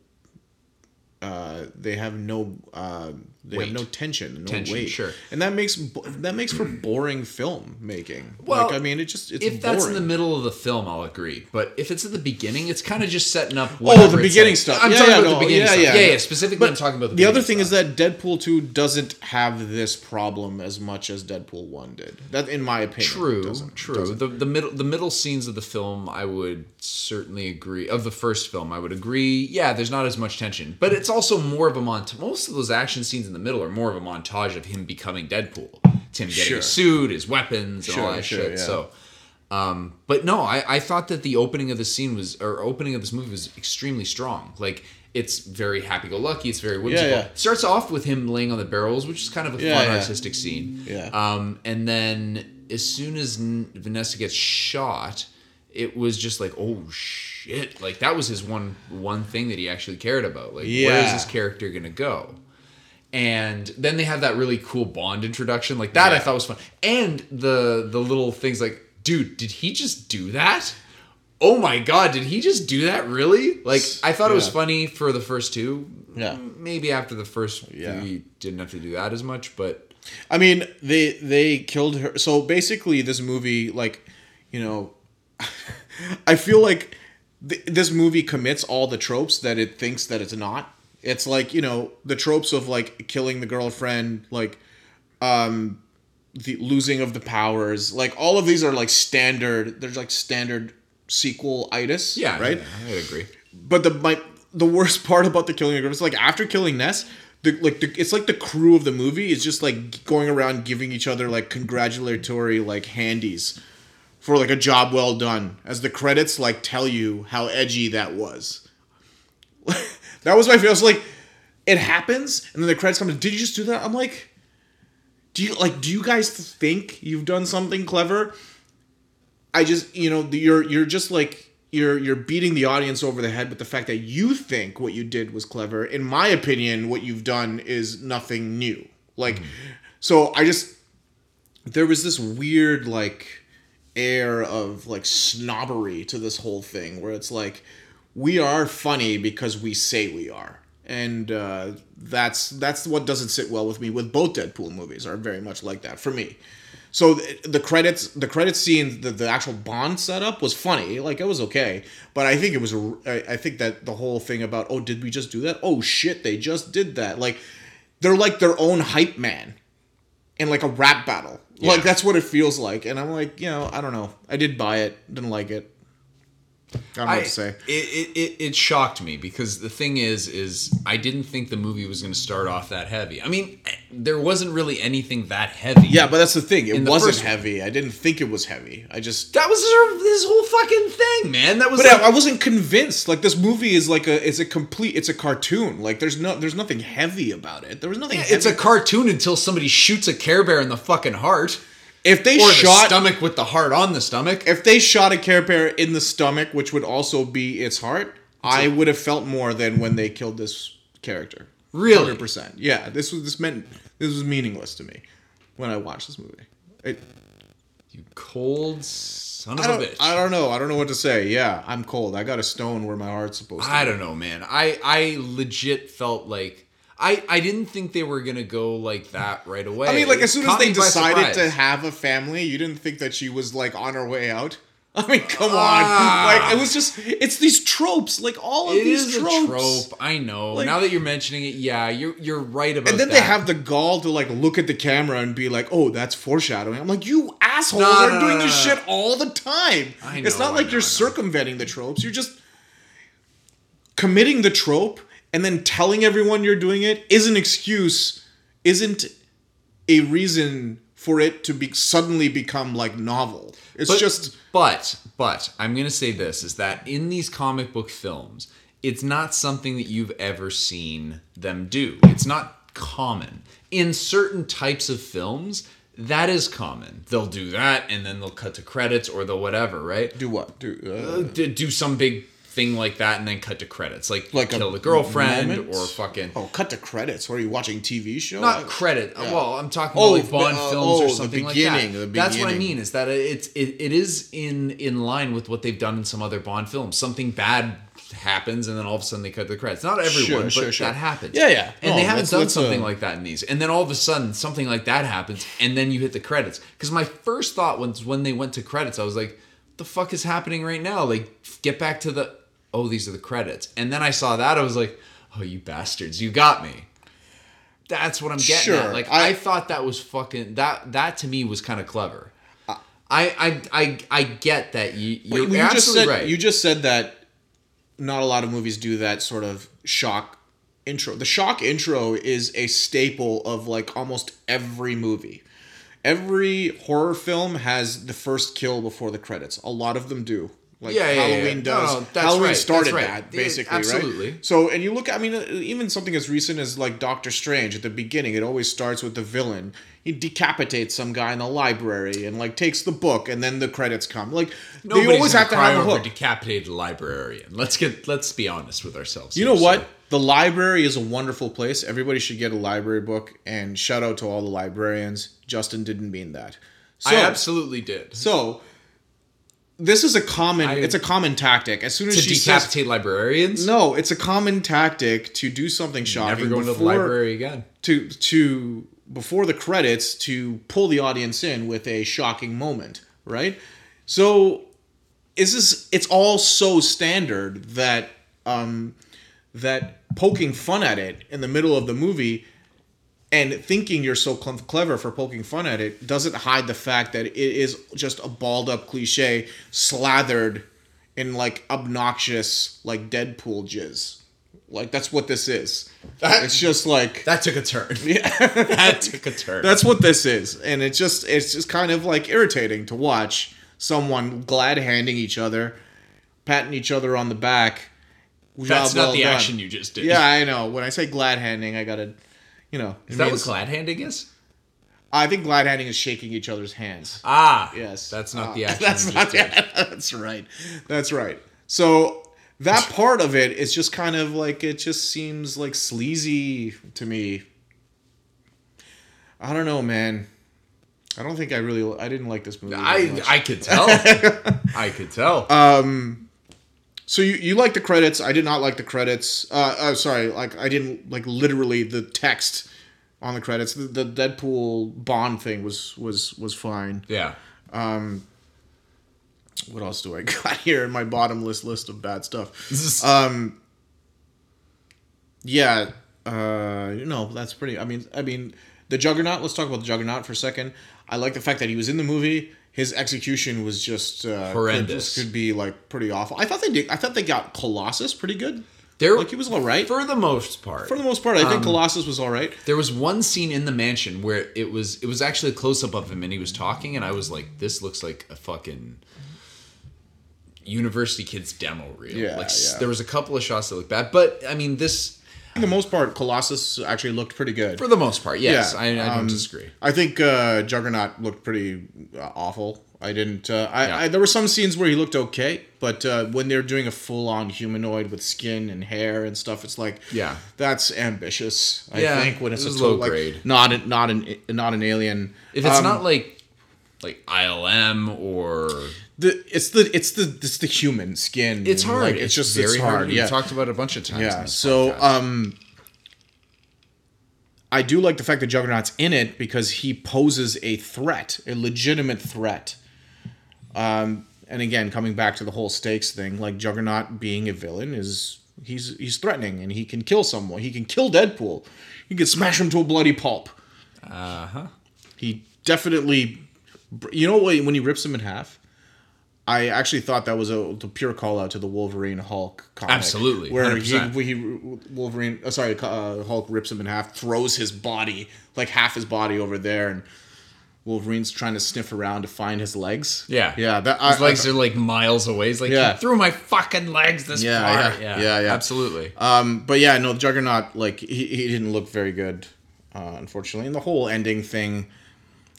Uh, they have no. Uh, they Weight. have no tension, no Tension, weight. sure. and that makes that makes for boring film making. Well, like, I mean, it just it's if that's in the middle of the film, I'll agree. But if it's at the beginning, it's kind of just setting up. Oh, the beginning stuff. I'm Yeah, talking yeah, about no, the beginning yeah, stuff. yeah. Yeah, yeah. Specifically, I'm talking about the, the other thing stuff. is that Deadpool 2 doesn't have this problem as much as Deadpool 1 did. That in my opinion. True, doesn't- true. doesn't. The the middle the middle scenes of the film, I would certainly agree. Of the first film, I would agree. Yeah, there's not as much tension, but it's also more of a montage. Most of those action scenes in the middle are more of a montage of him becoming Deadpool. It's him getting Sure. his suit, his weapons, and all that sure, shit. yeah. So, um, but no, I, I thought that the opening of the scene was or opening of this movie was extremely strong. Like it's very happy-go-lucky. It's very whimsical. yeah. Starts off with him laying on the barrels, which is kind of a Yeah, fun yeah. artistic scene. Yeah. Um, and then as soon as N- Vanessa gets shot, it was just like, oh shit! Like that was his one one thing that he actually cared about. Like, where is Yeah. this character gonna go? And then they have that really cool Bond introduction, like that. I thought was fun, and the the little things like, dude, did he just do that? Oh my god, did he just do that? Really? Like, I thought it was funny for the first two. Yeah. Maybe after the first, Yeah. he didn't have to do that as much, but I mean, they they killed her. So basically, this movie, like, you know, I feel like th- this movie commits all the tropes that it thinks that it's not. It's like you know the tropes of like killing the girlfriend, like, um, the losing of the powers. Like all of these are like standard. There's like standard sequel itis. yeah, right. yeah, I agree. But the my the worst part about the killing of Griffith is like after killing Ness, the like the, it's like the crew of the movie is just like going around giving each other like congratulatory like handies for like a job well done as the credits like tell you how edgy that was. that was my feel. I was like, it happens, and then the credits come. and, Did you just do that? I'm like, do you like? Do you guys think you've done something clever? I just you know you're you're just like you're you're beating the audience over the head with the fact that you think what you did was clever. In my opinion, what you've done is nothing new. Like, mm-hmm. so I just there was this weird like air of like snobbery to this whole thing where it's like we are funny because we say we are and uh, that's that's what doesn't sit well with me with both deadpool movies are very much like that for me so th- the credits the credit scene the, the actual bond setup was funny like it was okay but i think it was I think that the whole thing about oh did we just do that oh shit they just did that like they're like their own hype man in like a rap battle. Like that's what it feels like. And I'm like, you know, I don't know. I did buy it, didn't like it. I don't know I, what to say. It, it, it, shocked me because the thing is, is I didn't think the movie was going to start off that heavy. I mean, there wasn't really anything that heavy. Yeah, but that's the thing. It the wasn't first one. heavy. I didn't think it was heavy. I just that was this whole fucking thing, man. That was But like, I, I wasn't convinced. Like this movie is like a it's a complete it's a cartoon. Like there's no there's nothing heavy about it. There was nothing. it's a cartoon until somebody shoots a Care Bear in the fucking heart, if they or the shot stomach with the heart on the stomach. if they shot a Care Bear in the stomach, which would also be its heart, I would have felt more than when they killed this character. Really? hundred percent. Yeah, this was this meant this was meaningless to me when I watched this movie. It, You cold son of a bitch. I don't know. I don't know what to say. Yeah, I'm cold. I got a stone where my heart's supposed to. I be. don't know, man. I I legit felt like I I didn't think they were gonna go like that right away. I mean, like as soon as they decided to have a family, you didn't think that she was like on her way out. I mean, come Ah. on! Like it was just it's these tropes, like all of It these is tropes. a trope. I know. Like- now that you're mentioning it, yeah, you're you're right about. And then that. they have the gall to like look at the camera and be like, "Oh, that's foreshadowing." I'm like, "You assholes No, are no, doing no, this shit all the time." I it's not like know, you're circumventing the tropes. You're just committing the trope and then telling everyone you're doing it is an excuse, isn't a reason for it to be suddenly become like novel. It's but, just but but I'm gonna say this is that in these comic book films, it's not something that you've ever seen them do. It's not common in certain types of films. That is common. They'll do that, and then they'll cut to credits, or they'll whatever, right? do what? Do uh, D- do some big thing like that, and then cut to credits, like Like kill the girlfriend moment? or fucking oh, cut to credits. What are you watching? TV show? not credit. Well, I'm talking Oh, about like Bond uh, films oh, or something like that. the That's what I mean. Is that it's it, it is in in line with what they've done in some other Bond films. Something bad happens, and then all of a sudden they cut the credits. Not everyone, Sure, but sure, sure. that happens. Yeah, yeah. And No, they haven't done something a- like that in these. And then all of a sudden something like that happens, and then you hit the credits. Because my first thought was when they went to credits, I was like, the fuck is happening right now? Like, get back to the oh, these are the credits." And then I saw that, I was like, "Oh, you bastards, you got me." That's what I'm getting Sure, at. Like I, I- thought that was fucking that that to me was kind of clever. Uh, I, I I I get that you you're you just said right. you just said that not a lot of movies do that sort of shock intro. The shock intro is a staple of like almost every movie. Every horror film has the first kill before the credits. A lot of them do. Like Yeah, yeah, yeah. Halloween No, does. no, that's Halloween right, started that's right. that Yeah, basically, absolutely. right? So, and you look, I mean, uh, even something as recent as like Doctor Strange at the beginning, it always starts with the villain. He decapitates some guy in the library and like takes the book, and then the credits come. Like Nobody's they always have to have a hook. decapitated librarian. Let's get let's be honest with ourselves. You here, know what? sir. The library is a wonderful place. Everybody should get a library book. And shout out to all the librarians. Justin didn't mean that. So, I absolutely did. so this is a common. I- it's a common tactic. As soon as To she says decapitate librarians. no, it's a common tactic to do something shocking. Never going to the before- library again. to to before the credits to pull the audience in with a shocking moment, right? So is this it's all so standard that um that poking fun at it in the middle of the movie and thinking you're so cl- clever for poking fun at it doesn't hide the fact that it is just a balled up cliche slathered in like obnoxious like Deadpool jizz. Like that's what this is. it's just like That took a turn. Yeah, that took a turn. that's what this is, and it's just it's just kind of like irritating to watch someone glad handing each other, patting each other on the back. That's Job not well the done. action you just did. Yeah, I know. When I say glad handing, I gotta, you know. Is that what glad handing is? I think glad handing is shaking each other's hands. Ah, Yes, That's not Uh, the action. That's not. did. That's right. That's right. So that part of it is just kind of like it just seems like sleazy to me. I don't know, man. I don't think I really. I didn't like this movie. I. I could tell. I could tell. So you, you like the credits? I did not like the credits. Uh, uh, sorry, like I didn't like literally the text on the credits. The, the Deadpool Bond thing was was was fine. yeah. Um, what else do I got here in my bottomless list of bad stuff? um, Yeah, uh, you know that's pretty. I mean, I mean, the Juggernaut. Let's talk about the Juggernaut for a second. I like the fact that he was in the movie. His execution was just uh, Horrendous. Could, could be like pretty awful. I thought they did. I thought they got Colossus pretty good. There, Like he was all right for, the most part. For the most part. I think Colossus was all right. There was one scene in the mansion where it was it was actually a close up of him and he was talking and I was like, this looks like a fucking university kids demo reel. Yeah, like yeah. there was a couple of shots that looked bad, but I mean this For the most part, Colossus actually looked pretty good. for the most part, yes, Yeah, I, I don't um, disagree. I think uh, Juggernaut looked pretty uh, awful. I didn't. Uh, I, Yeah. I there were some scenes where he looked okay, but uh, when they're doing a full on humanoid with skin and hair and stuff, it's like Yeah. that's ambitious. I Yeah, think when it's it a total, low like, grade. not an, not an not an alien. If it's Um, not like like ILM or the it's the it's the it's the human skin. it's hard. Like, it's, just very it's hard. We've Yeah. talked about it a bunch of times. Yeah. So, podcast. um, I do like the fact that Juggernaut's in it because he poses a threat, a legitimate threat. Um, and again, coming back to the whole stakes thing, like Juggernaut being a villain is he's he's threatening and he can kill someone. He can kill Deadpool. He can smash him to a bloody pulp. uh huh. He definitely, you know what? When he rips him in half, I actually thought that was a, pure call out to the Wolverine Hulk comic. Absolutely, where he, 100%. where he Wolverine, uh, sorry, uh, Hulk rips him in half, throws his body like half his body over there, and Wolverine's trying to sniff around to find his legs. Yeah. yeah, that His I- legs I- are like miles away. He's like, Yeah. "You threw my fucking legs this Yeah, far. yeah, yeah, yeah. Absolutely. Um, but yeah, no, Juggernaut, like he, he didn't look very good, uh, unfortunately, and the whole ending thing,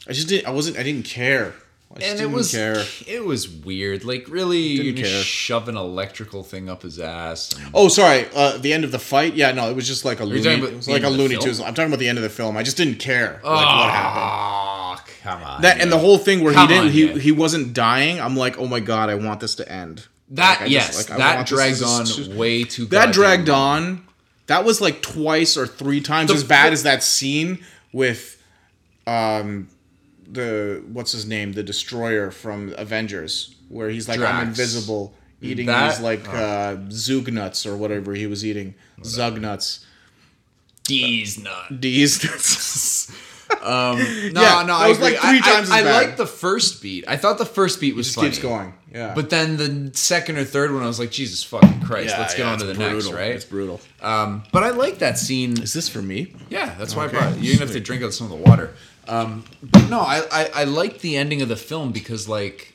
I just didn't, I wasn't, I didn't care. I and it was care. it was weird. Like really, you Didn't care. shove an electrical thing up his ass. Oh, sorry. Uh, the end of the fight. Yeah, no, it was just like a about It was like a the Looney? Tunes. I'm talking about the end of the film. I just didn't care like what happened. Oh, come on. That and the whole thing where Come he didn't on, he yeah. he wasn't dying. I'm like, oh my god, I want this to end. that Like, I just- yes, like, that want this dragged to on way too. That dragged long. on. That was like twice or three times The- as bad as that scene with, um, the what's his name, the destroyer from Avengers, where he's like I'm invisible, eating That- these like uh, Zug nuts or whatever he was eating, Zug nuts. D's not. D's nuts. No, Yeah, no, I was agree. like three times I, I bad. liked the first beat. I thought the first beat was just funny. keeps going. Yeah. But then the second or third one, I was like, Jesus fucking Christ, Yeah, let's get yeah, on to the it's next, brutal. right? It's brutal. Um, but I like that scene. Is this for me? Yeah, that's why Okay, I brought it. You have to drink out some of the water. Um, but no, I, I, I like the ending of the film because, like,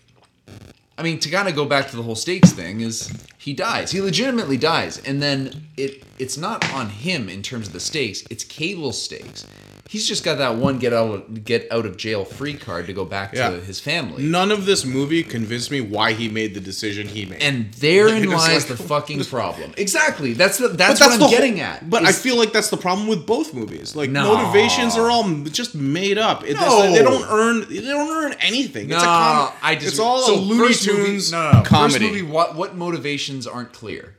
I mean, to kind of go back to the whole stakes thing, is he dies. He legitimately dies. And then it it's not on him in terms of the stakes, it's Cable's stakes. He's just got that one get out get out of jail free card to go back Yeah. to his family. None of this movie convinced me why he made the decision he made. And therein lies like- the fucking problem. Exactly. That's the, But that's, what I'm the getting at. But I feel like that's the problem with both movies. Like No. motivations are all just made up. It, No. they don't earn. They don't earn anything. No, it's a com- I just It's all so a Looney first movie- Tunes no, no, no. comedy. First movie, what what motivations aren't clear?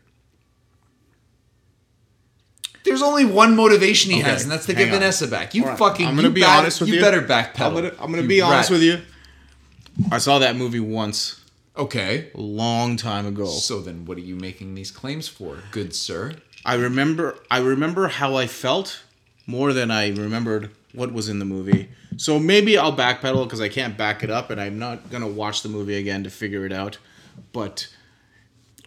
There's only one motivation he Okay, has, and that's to hang get on. Vanessa back. You All right, fucking. I'm gonna you be back- honest with you. You better backpedal. I'm gonna, I'm gonna You be honest with you. I saw that movie once Okay. a long time ago. So then, what are you making these claims for, good sir? I remember I remember how I felt more than I remembered what was in the movie. So maybe I'll backpedal because I can't back it up and I'm not gonna watch the movie again to figure it out. But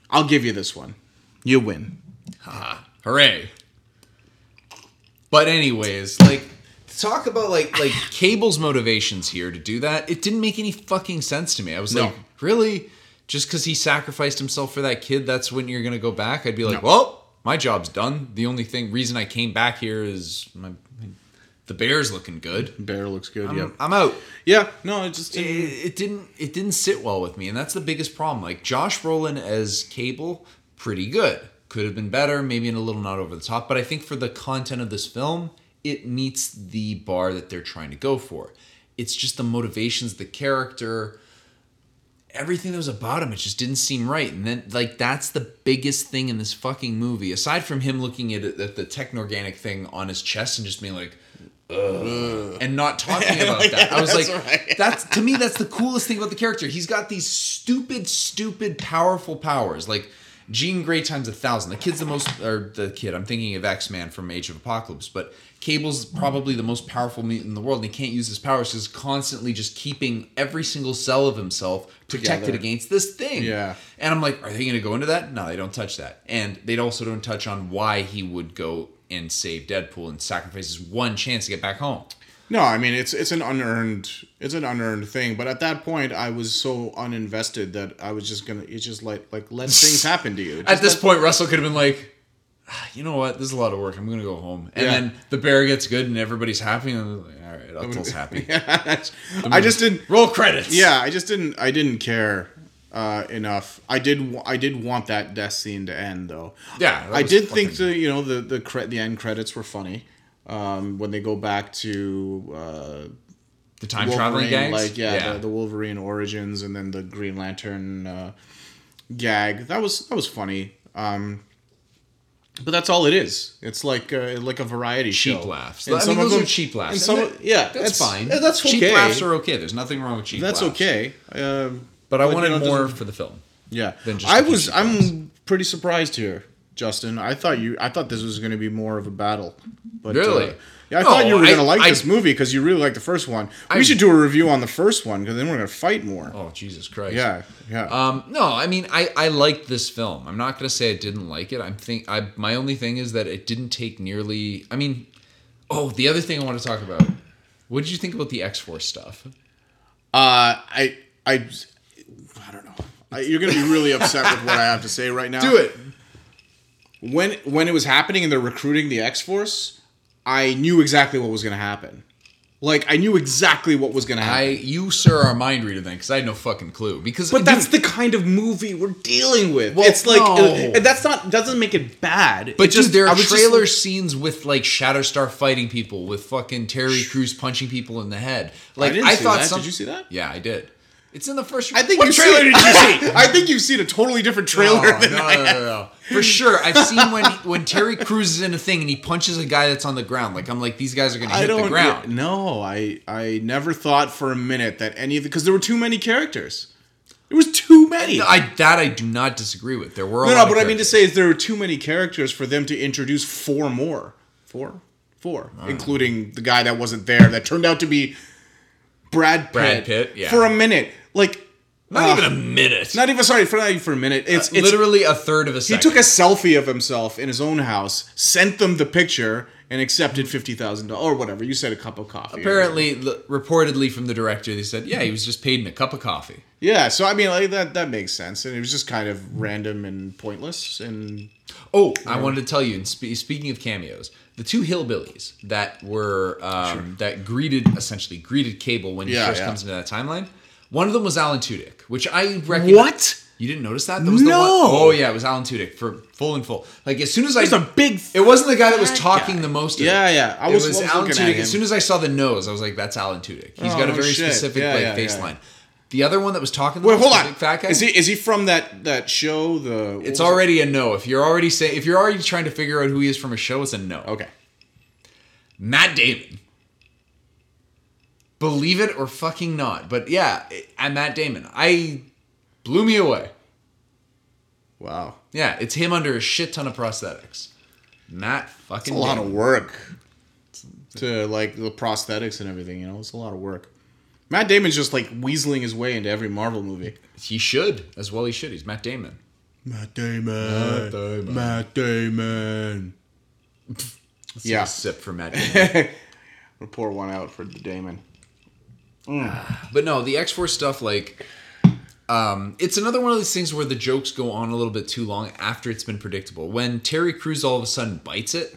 I'll give you this one. You win. Haha. Hooray! But anyways, like to talk about like like Cable's motivations here to do that, it didn't make any fucking sense to me. I was No. like, really? Just because he sacrificed himself for that kid, that's when you're gonna go back? I'd be like, No. well, my job's done. The only thing reason I came back here is my the Bears looking good. Bear looks good. I'm, yeah. I'm out. Yeah. No, it just It, it didn't it didn't sit well with me, and that's the biggest problem. Like Josh Brolin as Cable, pretty good. Could have been better, maybe in a little not over the top, but I think for the content of this film, it meets the bar that they're trying to go for. It's just the motivations, the character, everything that was about him, it just didn't seem right. And then, like, that's the biggest thing in this fucking movie. Aside from him looking at, at the technorganic thing on his chest and just being like, Ugh, and not talking about that. I was that's like, right. that's to me, that's the coolest thing about the character. He's got these stupid, stupid, powerful powers. Like, Jean Grey times a thousand. The kid's the most, or the kid. I'm thinking of X Man from Age of Apocalypse, but Cable's probably the most powerful mutant in the world, and he can't use his powers because he's constantly just keeping every single cell of himself protected Together. against this thing. Yeah. And I'm like, are they going to go into that? No, they don't touch that. And they also don't touch on why he would go and save Deadpool and sacrifice his one chance to get back home. No, I mean it's it's an unearned it's an unearned thing. But at that point, I was so uninvested that I was just gonna it's just like like let things happen to you. At this point, Russell could have been like, "Ah, you know what? This is a lot of work. I'm going to go home. And Yeah. then the bear gets good and everybody's happy. And I'm like, all right, Uttle's happy. I just didn't. Roll credits. Yeah, I just didn't. I didn't care uh, enough. I did. I did want that death scene to end though. Yeah, I did think the you know the the cre- the end credits were funny. Um, when they go back to uh, The time traveling gangs. like yeah, The, the Wolverine origins, and then the Green Lantern uh, gag. That was that was funny. Um, but that's all it is. It's like uh, like a variety cheap show. laughs. And I some mean, of those them- are cheap laughs. and some And that- yeah, that's fine. uh, that's cheap laughs are okay. There's nothing wrong with cheap laughs. That's laughs. okay. Um, But I But, you wanted know, more for the film. Yeah, than just I was. I'm pretty surprised here, Justin. I thought you. I thought this was going to be more of a battle. But, Really? uh, yeah, I thought you were going to like I- this movie because you really like the first one. We I- should do a review on the first one because then we're going to fight more. Oh Jesus Christ. Yeah, yeah. Um, no, I mean, I, I liked this film. I'm not gonna say I didn't like it. I'm think I my only thing is that it didn't take nearly. I mean, oh, the other thing I want to talk about. What did you think about the X Force stuff? Uh, I, I, I don't know. I, you're going to be really upset with what I have to say right now. Do it. When when it was happening and they're recruiting the X Force, I knew exactly what was going to happen. Like I knew exactly what was going to happen. I you sir are a mind reader then because I had no fucking clue because but that's the kind of movie we're dealing with. Well, it's like, no. and that's not doesn't make it bad. But It just there are just trailer scenes with like Shatterstar fighting people, with fucking Terry Crews punching people in the head. Like didn't I, see thought that. some. Did you see that? Yeah, I did. It's in the first. I think what you've trailer seen, did you see? I think you've seen a totally different trailer No, than no, I no, no, no. For sure, I've seen when when Terry Crews is in a thing and he punches a guy that's on the ground. Like I'm like these guys are gonna hit the ground. No, I I never thought for a minute that any of the because there were too many characters. There was too many. I that I do not disagree with. There were no, no. What I mean to say is there were too many characters for them to introduce four more. Four, four, ah. including the guy that wasn't there that turned out to be Brad Pitt. Brad Pitt, yeah. For a minute, like not uh, even a minute. not even sorry for not even for a minute. It's it's literally a third of a He took a selfie of himself in his own house, sent them the picture, and accepted fifty thousand dollars or whatever. You said a cup of coffee. Apparently, l- reportedly from the director, they said, yeah, he was just paid in a cup of coffee. yeah. So I mean, like that that makes sense, and it was just kind of random and pointless. And Oh, I wanted to tell you. And spe- speaking of cameos, the two hillbillies that were um, that greeted essentially greeted Cable when he Yeah, first yeah. comes into that timeline. One of them was Alan Tudyk, which I recognize. What? You didn't notice that? That was the No. one oh yeah, it was Alan Tudyk for full and full. Like as soon as I, There's a big it wasn't the guy that was fat talking guy. the most. Of Yeah, it. yeah. I it was- was, I was Alan looking at Tudyk. him. As soon as I saw the nose, I was like, "That's Alan Tudyk. He's Oh, got a no very shit. specific Yeah, like yeah, face yeah. line." The other one that was talking, the wait, most, hold the on. big fat guy. Is he is he from that that show? The what It's was it? already a no. If you're already saying, if you're already trying to figure out who he is from a show, it's a no. okay. Matt Damon. Believe it or fucking not, but yeah, I'm Matt Damon. I blew me away. Wow, Yeah, it's him under a shit ton of prosthetics. Matt fucking. it's a lot Damon. of work to like the prosthetics and everything. You know, it's a lot of work. Matt Damon's just like weaseling his way into every Marvel movie. He should as well. He should. He's Matt Damon. Matt Damon. Matt Damon. Matt Damon. Let's Yeah. sip for Matt Damon. We'll pour one out for the Damon. But no, the X Force stuff, like, um, it's another one of these things where the jokes go on a little bit too long after it's been predictable. When Terry Crews all of a sudden bites it,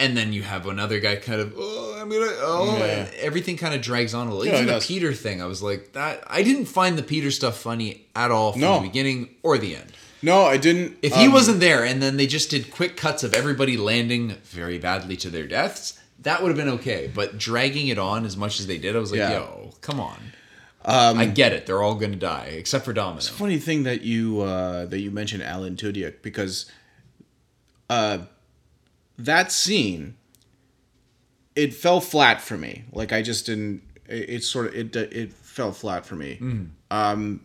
and then you have another guy kind of, oh, I'm gonna, oh, Yeah. and everything kind of drags on a little. Yeah, Even the does. Peter thing, I was like, that. I didn't find the Peter stuff funny at all from No. the beginning or the end. No, I didn't. If he um, wasn't there, and then they just did quick cuts of everybody landing very badly to their deaths, that would have been okay. But dragging it on as much as they did, I was like, Yeah. yo, come on. I get it; they're all going to die except for Domino. funny thing that you uh, that you mentioned Alan Tudyk because uh, that scene it fell flat for me. Like I just didn't. It, it sort of it it fell flat for me. Um,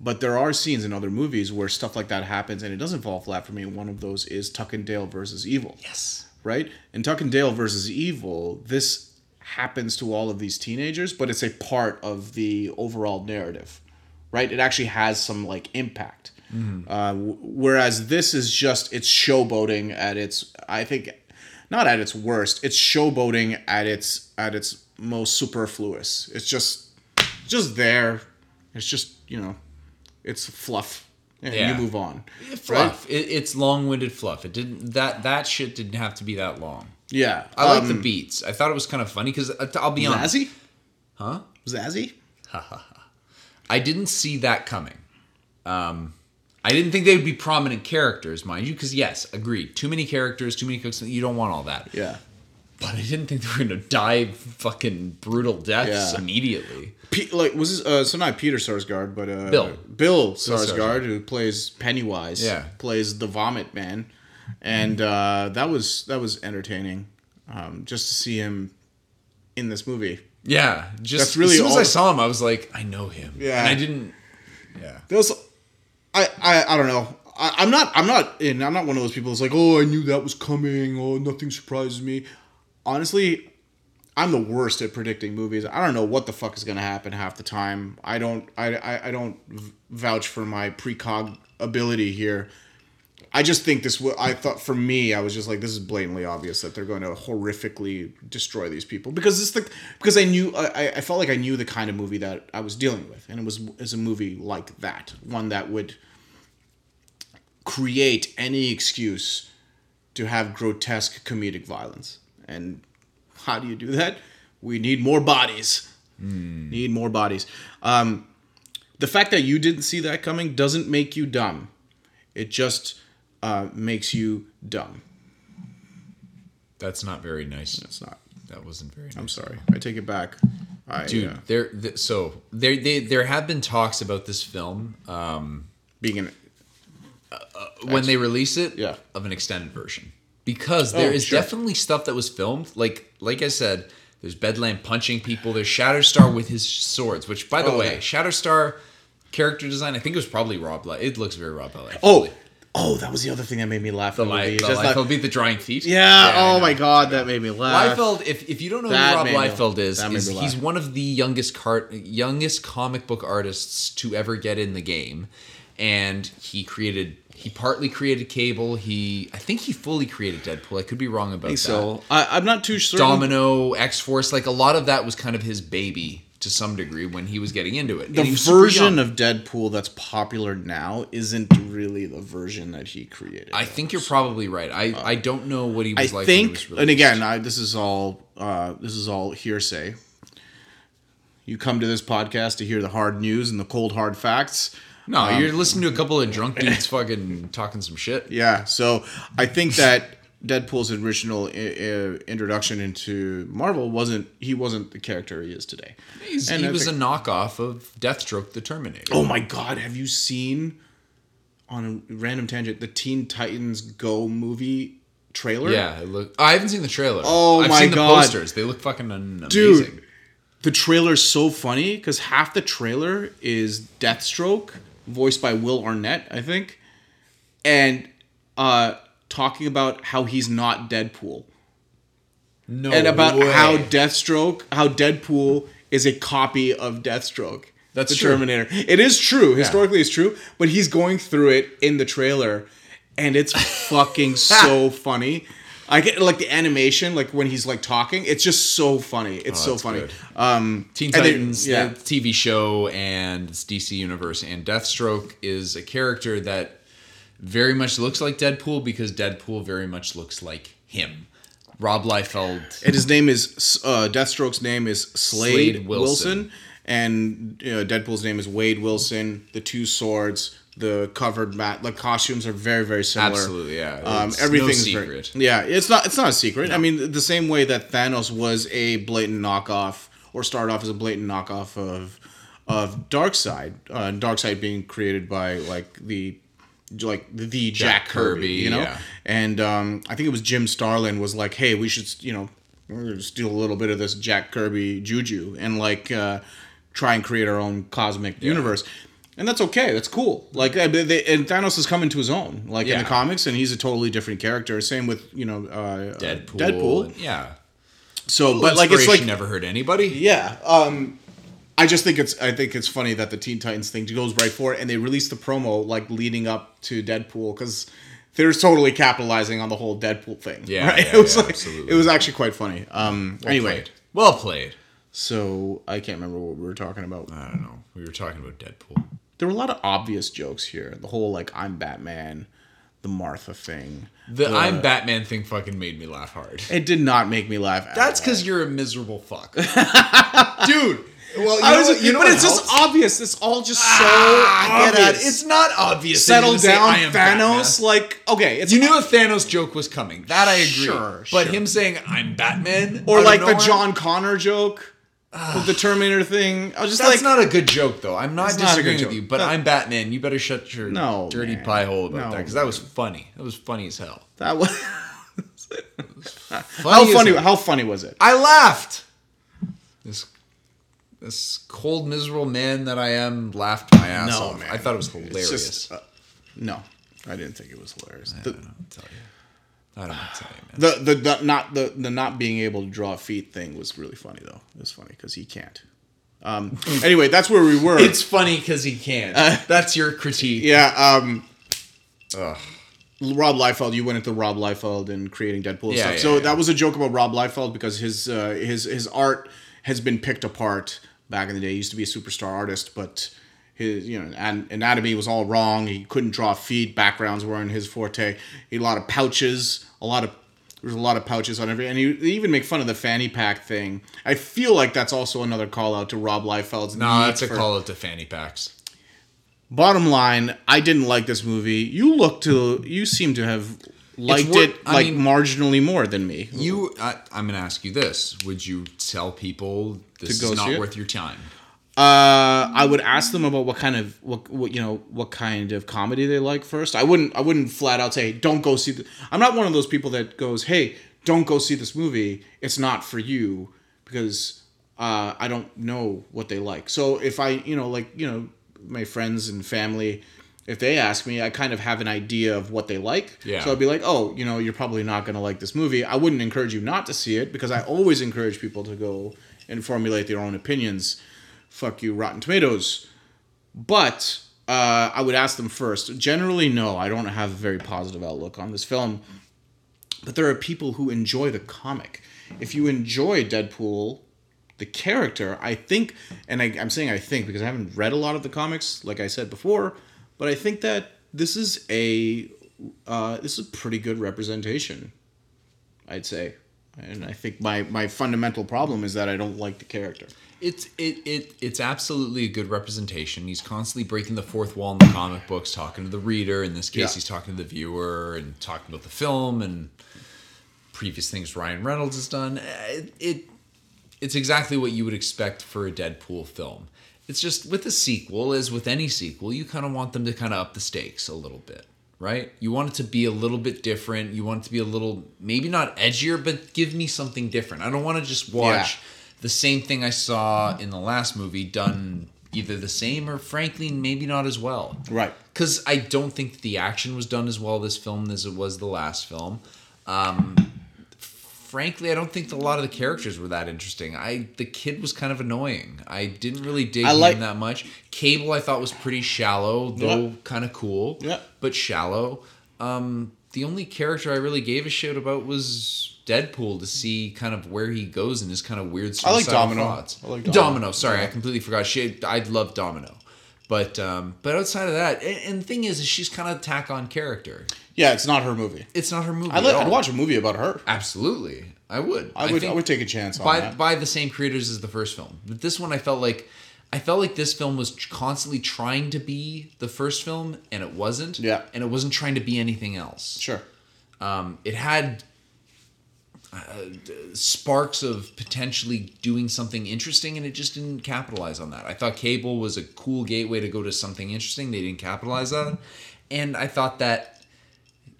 But there are scenes in other movies where stuff like that happens and it doesn't fall flat for me. One of those is Tuck and Dale versus Evil. Yes. Right? In Tuck and Dale versus Evil, this happens to all of these teenagers, but it's a part of the overall narrative. Right? It actually has some like impact. Uh, w- whereas this is just it's showboating at its I think not at its worst. It's showboating at its at its most superfluous. It's just just there. It's just you know, it's fluff, and Yeah. you move on. Fluff. It, it's long-winded fluff. It didn't that that shit didn't have to be that long. Yeah, I like the um, Beetz. I thought it was kind of funny because I'll be honest. Zazie. Huh? Zazie. I didn't see that coming. Um, I didn't think they would be prominent characters, mind you, because yes, agreed. Too many characters, too many cooks. You don't want all that. Yeah. But I didn't think they were going to die fucking brutal deaths Yeah. immediately. Like was this, uh, so not Peter Sarsgaard, but uh, Bill. Bill Sarsgaard. Sarsgaard, who plays Pennywise. Yeah. plays the Vomit Man, and uh, that was that was entertaining, um, just to see him in this movie. Yeah, just That's really as soon as I saw him, I was like, I know him. Yeah. and I didn't. Yeah, There was, I, I, I don't know. I, I'm not, I'm not, in, I'm not one of those people that's like, oh, I knew that was coming. Oh, nothing surprises me. Honestly, I'm the worst at predicting movies. I don't know what the fuck is gonna happen half the time. I don't, I, I, I don't vouch for my precog ability here. I just think this. I thought for me, I was just like, this is blatantly obvious that they're going to horrifically destroy these people because this the because I knew I, I felt like I knew the kind of movie that I was dealing with, and it was is a movie like that, one that would create any excuse to have grotesque comedic violence. And how do you do that? We need more bodies. Need more bodies. Um, the fact that you didn't see that coming doesn't make you dumb. It just uh, makes you dumb. that's not very nice. It's not. That wasn't very nice. I'm sorry. I take it back. I, dude. uh, There, th- so there, they, there have been talks about this film um, being an when they release it, Yeah. of an extended version, because there Oh, is sure. definitely stuff that was filmed. Like, like I said, there's Bedlam punching people. There's Shatterstar with his swords. Which, by the Oh, way, yeah. Shatterstar character design, I think it was probably Rob. Liefeld. It looks very Rob. Liefeld. oh oh that was the other thing that made me laugh. the, the movie. The just like- beat the drying feet. yeah, I Oh my god, that made me laugh. Liefeld, if, if you don't know That who Rob me- Liefeld is, is he's one of the youngest car- youngest comic book artists to ever get in the game, and he created he partly created Cable. He I think he fully created Deadpool. I could be wrong about I that. so. I, I'm not too certain. Domino, X Force, like a lot of that was kind of his baby to some degree when he was getting into it. the And he was super version of Deadpool that's popular now isn't really the version that he created. I think you're probably right. I, I don't know what he I was like. when he think, and again, I, this is all uh, this is all hearsay. You come to this podcast to hear the hard news and the cold hard facts. No, um, you're listening to a couple of drunk dudes fucking talking some shit. Yeah, so I think that Deadpool's original I- I- introduction into Marvel wasn't he wasn't the character he is today. He's, And he I was think- a knockoff of Deathstroke the Terminator. Oh my god, have you seen on a random tangent the Teen Titans Go movie trailer? Yeah, it look. I haven't seen the trailer. Oh I've my seen the God. posters. They look fucking amazing. Dude, the trailer's so funny because half the trailer is Deathstroke, voiced by Will Arnett, I think, and uh, talking about how he's not Deadpool. no and about way. how Deathstroke, how Deadpool is a copy of Deathstroke. That's the true. Terminator. It is true. Historically, it's true. But he's going through it in the trailer, and it's fucking so funny. I get like the animation, like when he's like talking. It's just so funny. It's so Oh, that's funny. good. Um, Teen and they- Titans, yeah. the TV show, and it's DC Universe, and Deathstroke is a character that very much looks like Deadpool because Deadpool very much looks like him. Rob Liefeld. And his name is uh, Deathstroke's name is Slade, Slade Wilson. Wilson. and you know, Deadpool's name is Wade Wilson. The two swords, the covered mat, like costumes are very very similar. Absolutely, yeah. Um, It's no everything's very- secret. yeah, it's not it's not a secret. I mean, the same way that Thanos was a blatant knockoff, or started off as a blatant knockoff of of Darkseid. Uh, Darkseid being created by like the like the Jack, Kirby, Kirby, you know. yeah. And um, I think it was Jim Starlin was like, "Hey, we should, you know, we're gonna steal a little bit of this Jack Kirby juju and like uh, try and create our own cosmic universe." And that's okay. That's cool. Like they, and Thanos is coming to his own, like in the comics, and he's a totally different character. Same with you know uh, Deadpool. Deadpool. and- yeah. So, but like it's like never hurt anybody. yeah. Um, I just think it's I think it's funny that the Teen Titans thing goes right for it, and they released the promo like leading up to Deadpool because they're totally capitalizing on the whole Deadpool thing. Yeah, right? yeah, it was yeah, like absolutely. it was actually quite funny. Um, Well anyway, played. well played. so I can't remember what we were talking about. I don't know. We were talking about Deadpool. There were a lot of obvious jokes here. The whole like I'm Batman, the Martha thing. The I'm Batman thing fucking made me laugh hard. It did not make me laugh. That's because you're a miserable fuck, dude. Well, you I know, was, what- you know, but it's just obvious. It's all just so Ah, get obvious. at. It's not obvious. settle down, "I am Thanos. Batman." Like okay, it's You knew a Thanos joke was coming. That I agree. Sure, but sure. him saying I'm Batman or like the John Connor joke the Terminator thing. I was just That's like, not a good joke, though. I'm not It's not a disagreeing with you, but No. I'm Batman. You better shut your No, dirty man. pie hole about No, that because that was funny. That was funny as hell. that was how Funny as funny. hell. How funny was it? I laughed. This this cold, miserable man that I am laughed my ass No, off. man. I thought it was It's hilarious. just, uh, no, I didn't think it was hilarious. I The, don't know what to tell you. I don't know what to tell you, man. the, the, the not the the not being able to draw feet thing was really funny though. It was funny because he can't. Um, anyway, that's where we were. It's funny because he can't. That's your critique. yeah. Um, Ugh. Rob Liefeld, you went into Rob Liefeld and creating Deadpool and Yeah, stuff. yeah, so yeah. that was a joke about Rob Liefeld because his uh, his his art has been picked apart back in the day. He used to be a superstar artist, but his you know an- anatomy was all wrong. He couldn't draw feet. Backgrounds weren't his forte. He had a lot of pouches, a lot of there's a lot of pouches on every, and you they even make fun of the fanny pack thing. I feel like that's also another call out to Rob Liefeld's. No, that's a for- call out to fanny packs. Bottom line, I didn't like this movie. You look to you seem to have liked it I like mean- marginally more than me. You, I, I'm going to ask you this: Would you tell people this is not it? worth your time? Uh, I would ask them about what kind of what, what you know what kind of comedy they like first. I wouldn't I wouldn't flat out say don't go see. The, I'm not one of those people that goes hey don't go see this movie. It's not for you because uh, I don't know what they like. So if I you know like you know my friends and family. If they ask me, I kind of have an idea of what they like. Yeah. So I'd be like, oh, you know, you're probably not going to like this movie. I wouldn't encourage you not to see it because I always encourage people to go and formulate their own opinions fuck you, Rotten Tomatoes. But uh, I would ask them first. Generally, no, I don't have a very positive outlook on this film. But there are people who enjoy the comic. If you enjoy Deadpool, the character, I think, and I, I'm saying I think because I haven't read a lot of the comics, like I said before, but I think that this is a uh, this is a pretty good representation. I'd say, and I think my my fundamental problem is that I don't like the character. It's it, it it's absolutely a good representation. He's constantly breaking the fourth wall in the comic books, talking to the reader. In this case, Yeah. he's talking to the viewer and talking about the film and previous things Ryan Reynolds has done. It, it it's exactly what you would expect for a Deadpool film. It's just with a sequel, as with any sequel, you kind of want them to kind of up the stakes a little bit, right? You want it to be a little bit different. You want it to be a little, maybe not edgier, but give me something different. I don't want to just watch the same thing I saw in the last movie done either the same or frankly maybe not as well. Right. Because I don't think the action was done as well this film as it was the last film. Um, frankly, I don't think a lot of the characters were that interesting. I the kid was kind of annoying. I didn't really dig like- him that much. Cable I thought was pretty shallow, though Yeah. kind of cool. Yeah. But shallow. Um, the only character I really gave a shit about was Deadpool to see kind of where he goes in his kind of weird I like Domino. thoughts. I like Domino. Domino. Sorry, I completely forgot. She, I love Domino. But um, but outside of that, and, and the thing is, is she's kind of a tack on character. Yeah, it's not her movie. It's not her movie. I at like, all. I'd watch a movie about her. Absolutely, I would. I would. I, think would take a chance on by that. by the same creators as the first film. But this one, I felt like, I felt like this film was constantly trying to be the first film, and it wasn't. Yeah. And it wasn't trying to be anything else. Sure. Um, it had uh, sparks of potentially doing something interesting, and it just didn't capitalize on that. I thought Cable was a cool gateway to go to something interesting. They didn't capitalize on it, and I thought that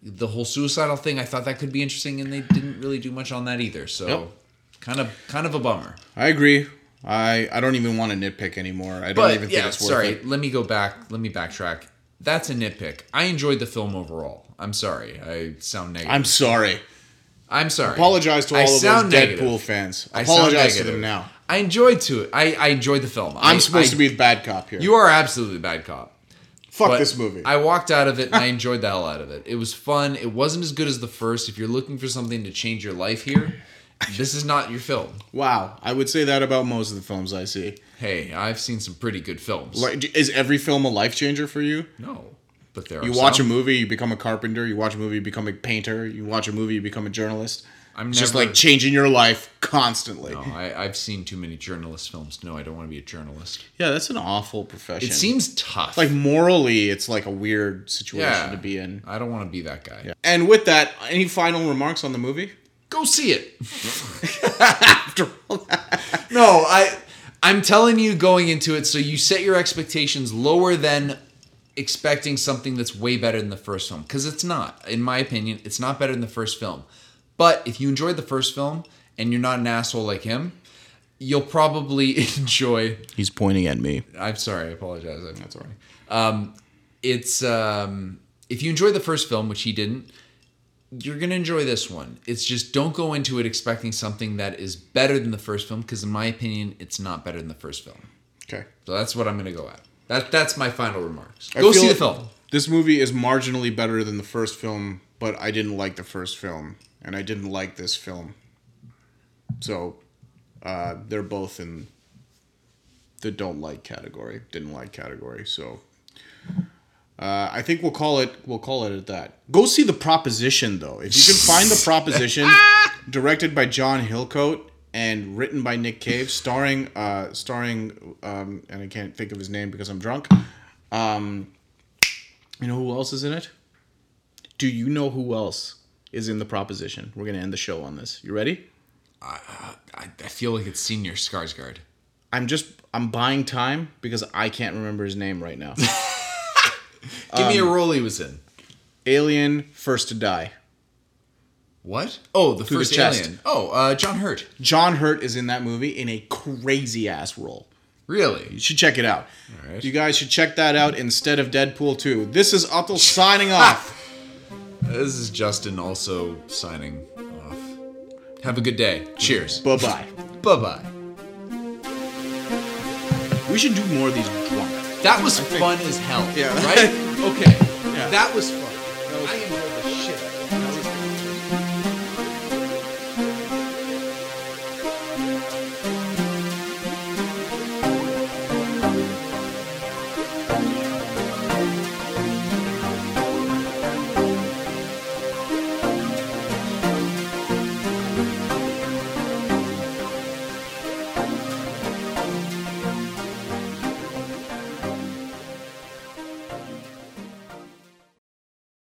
the whole suicidal thing, I thought that could be interesting, and they didn't really do much on that either. So, kind of, kind of a bummer. I agree. I I don't even want to nitpick anymore. I don't But even think yeah, it's worth sorry. it. Sorry, let me go back. Let me backtrack. That's a nitpick. I enjoyed the film overall. I'm sorry. I sound negative. I'm sorry. I'm sorry. Apologize to I all of those Deadpool negative. fans. I Apologize to them now. I enjoyed to it. I, I enjoyed the film. I'm I- supposed I- to be the bad cop here. You are absolutely the bad cop. Fuck But this movie. I walked out of it and I enjoyed the hell out of it. It was fun. It wasn't as good as the first. If you're looking for something to change your life here, this is not your film. wow, I would say that about most of the films I see. Hey, I've seen some pretty good films. Like, is every film a life changer for you? no, but there are You watch some. a movie, you become a carpenter. You watch a movie, you become a painter. You watch a movie, you become a journalist. I'm It's just like changing your life constantly. No, I, I've seen too many journalist films. No, I don't want to be a journalist. Yeah, that's an awful profession. It seems tough. like morally, it's like a weird situation yeah, to be in. I don't want to be that guy. And with that, any final remarks on the movie? Go see it. After all that, No, I I'm telling you going into it so you set your expectations lower than expecting something that's way better than the first film because it's not. In my opinion, it's not better than the first film. But if you enjoyed the first film and you're not an asshole like him, you'll probably enjoy he's pointing at me. I'm sorry, I apologize. I'm not sorry. Um, it's um, if you enjoyed the first film, which he didn't, you're gonna enjoy this one. It's just don't go into it expecting something that is better than the first film, because in my opinion, it's not better than the first film. Okay. So that's what I'm gonna go at. That that's my final remarks. I Go see the film. This movie is marginally better than the first film, but I didn't like the first film, and I didn't like this film. So, uh, they're both in the don't like category, didn't like category. So, uh, I think we'll call it we'll call it at that. Go see the proposition though. If you can find the proposition, directed by John Hillcoat and written by Nick Cave, starring uh, starring um, and I can't think of his name because I'm drunk. Um, you know who else is in it? Do you know who else is in the proposition? We're gonna end the show on this. You ready? I, I feel like it's Senior Skarsgård. I'm just I'm buying time because I can't remember his name right now. Give me a Um, role he was in. Alien First to Die. What? Oh, the the first chest. alien. Oh, uh, John Hurt. John Hurt is in that movie in a crazy ass role. Really? You should check it out. right. You guys should check that out instead of Deadpool 2. This is Otto signing off. This is Justin also signing off. Have a good day. Cheers. bye bye. Bye bye. We should do more of these drunk. That was fun as hell. Yeah. Right? Okay. Yeah. That was fun.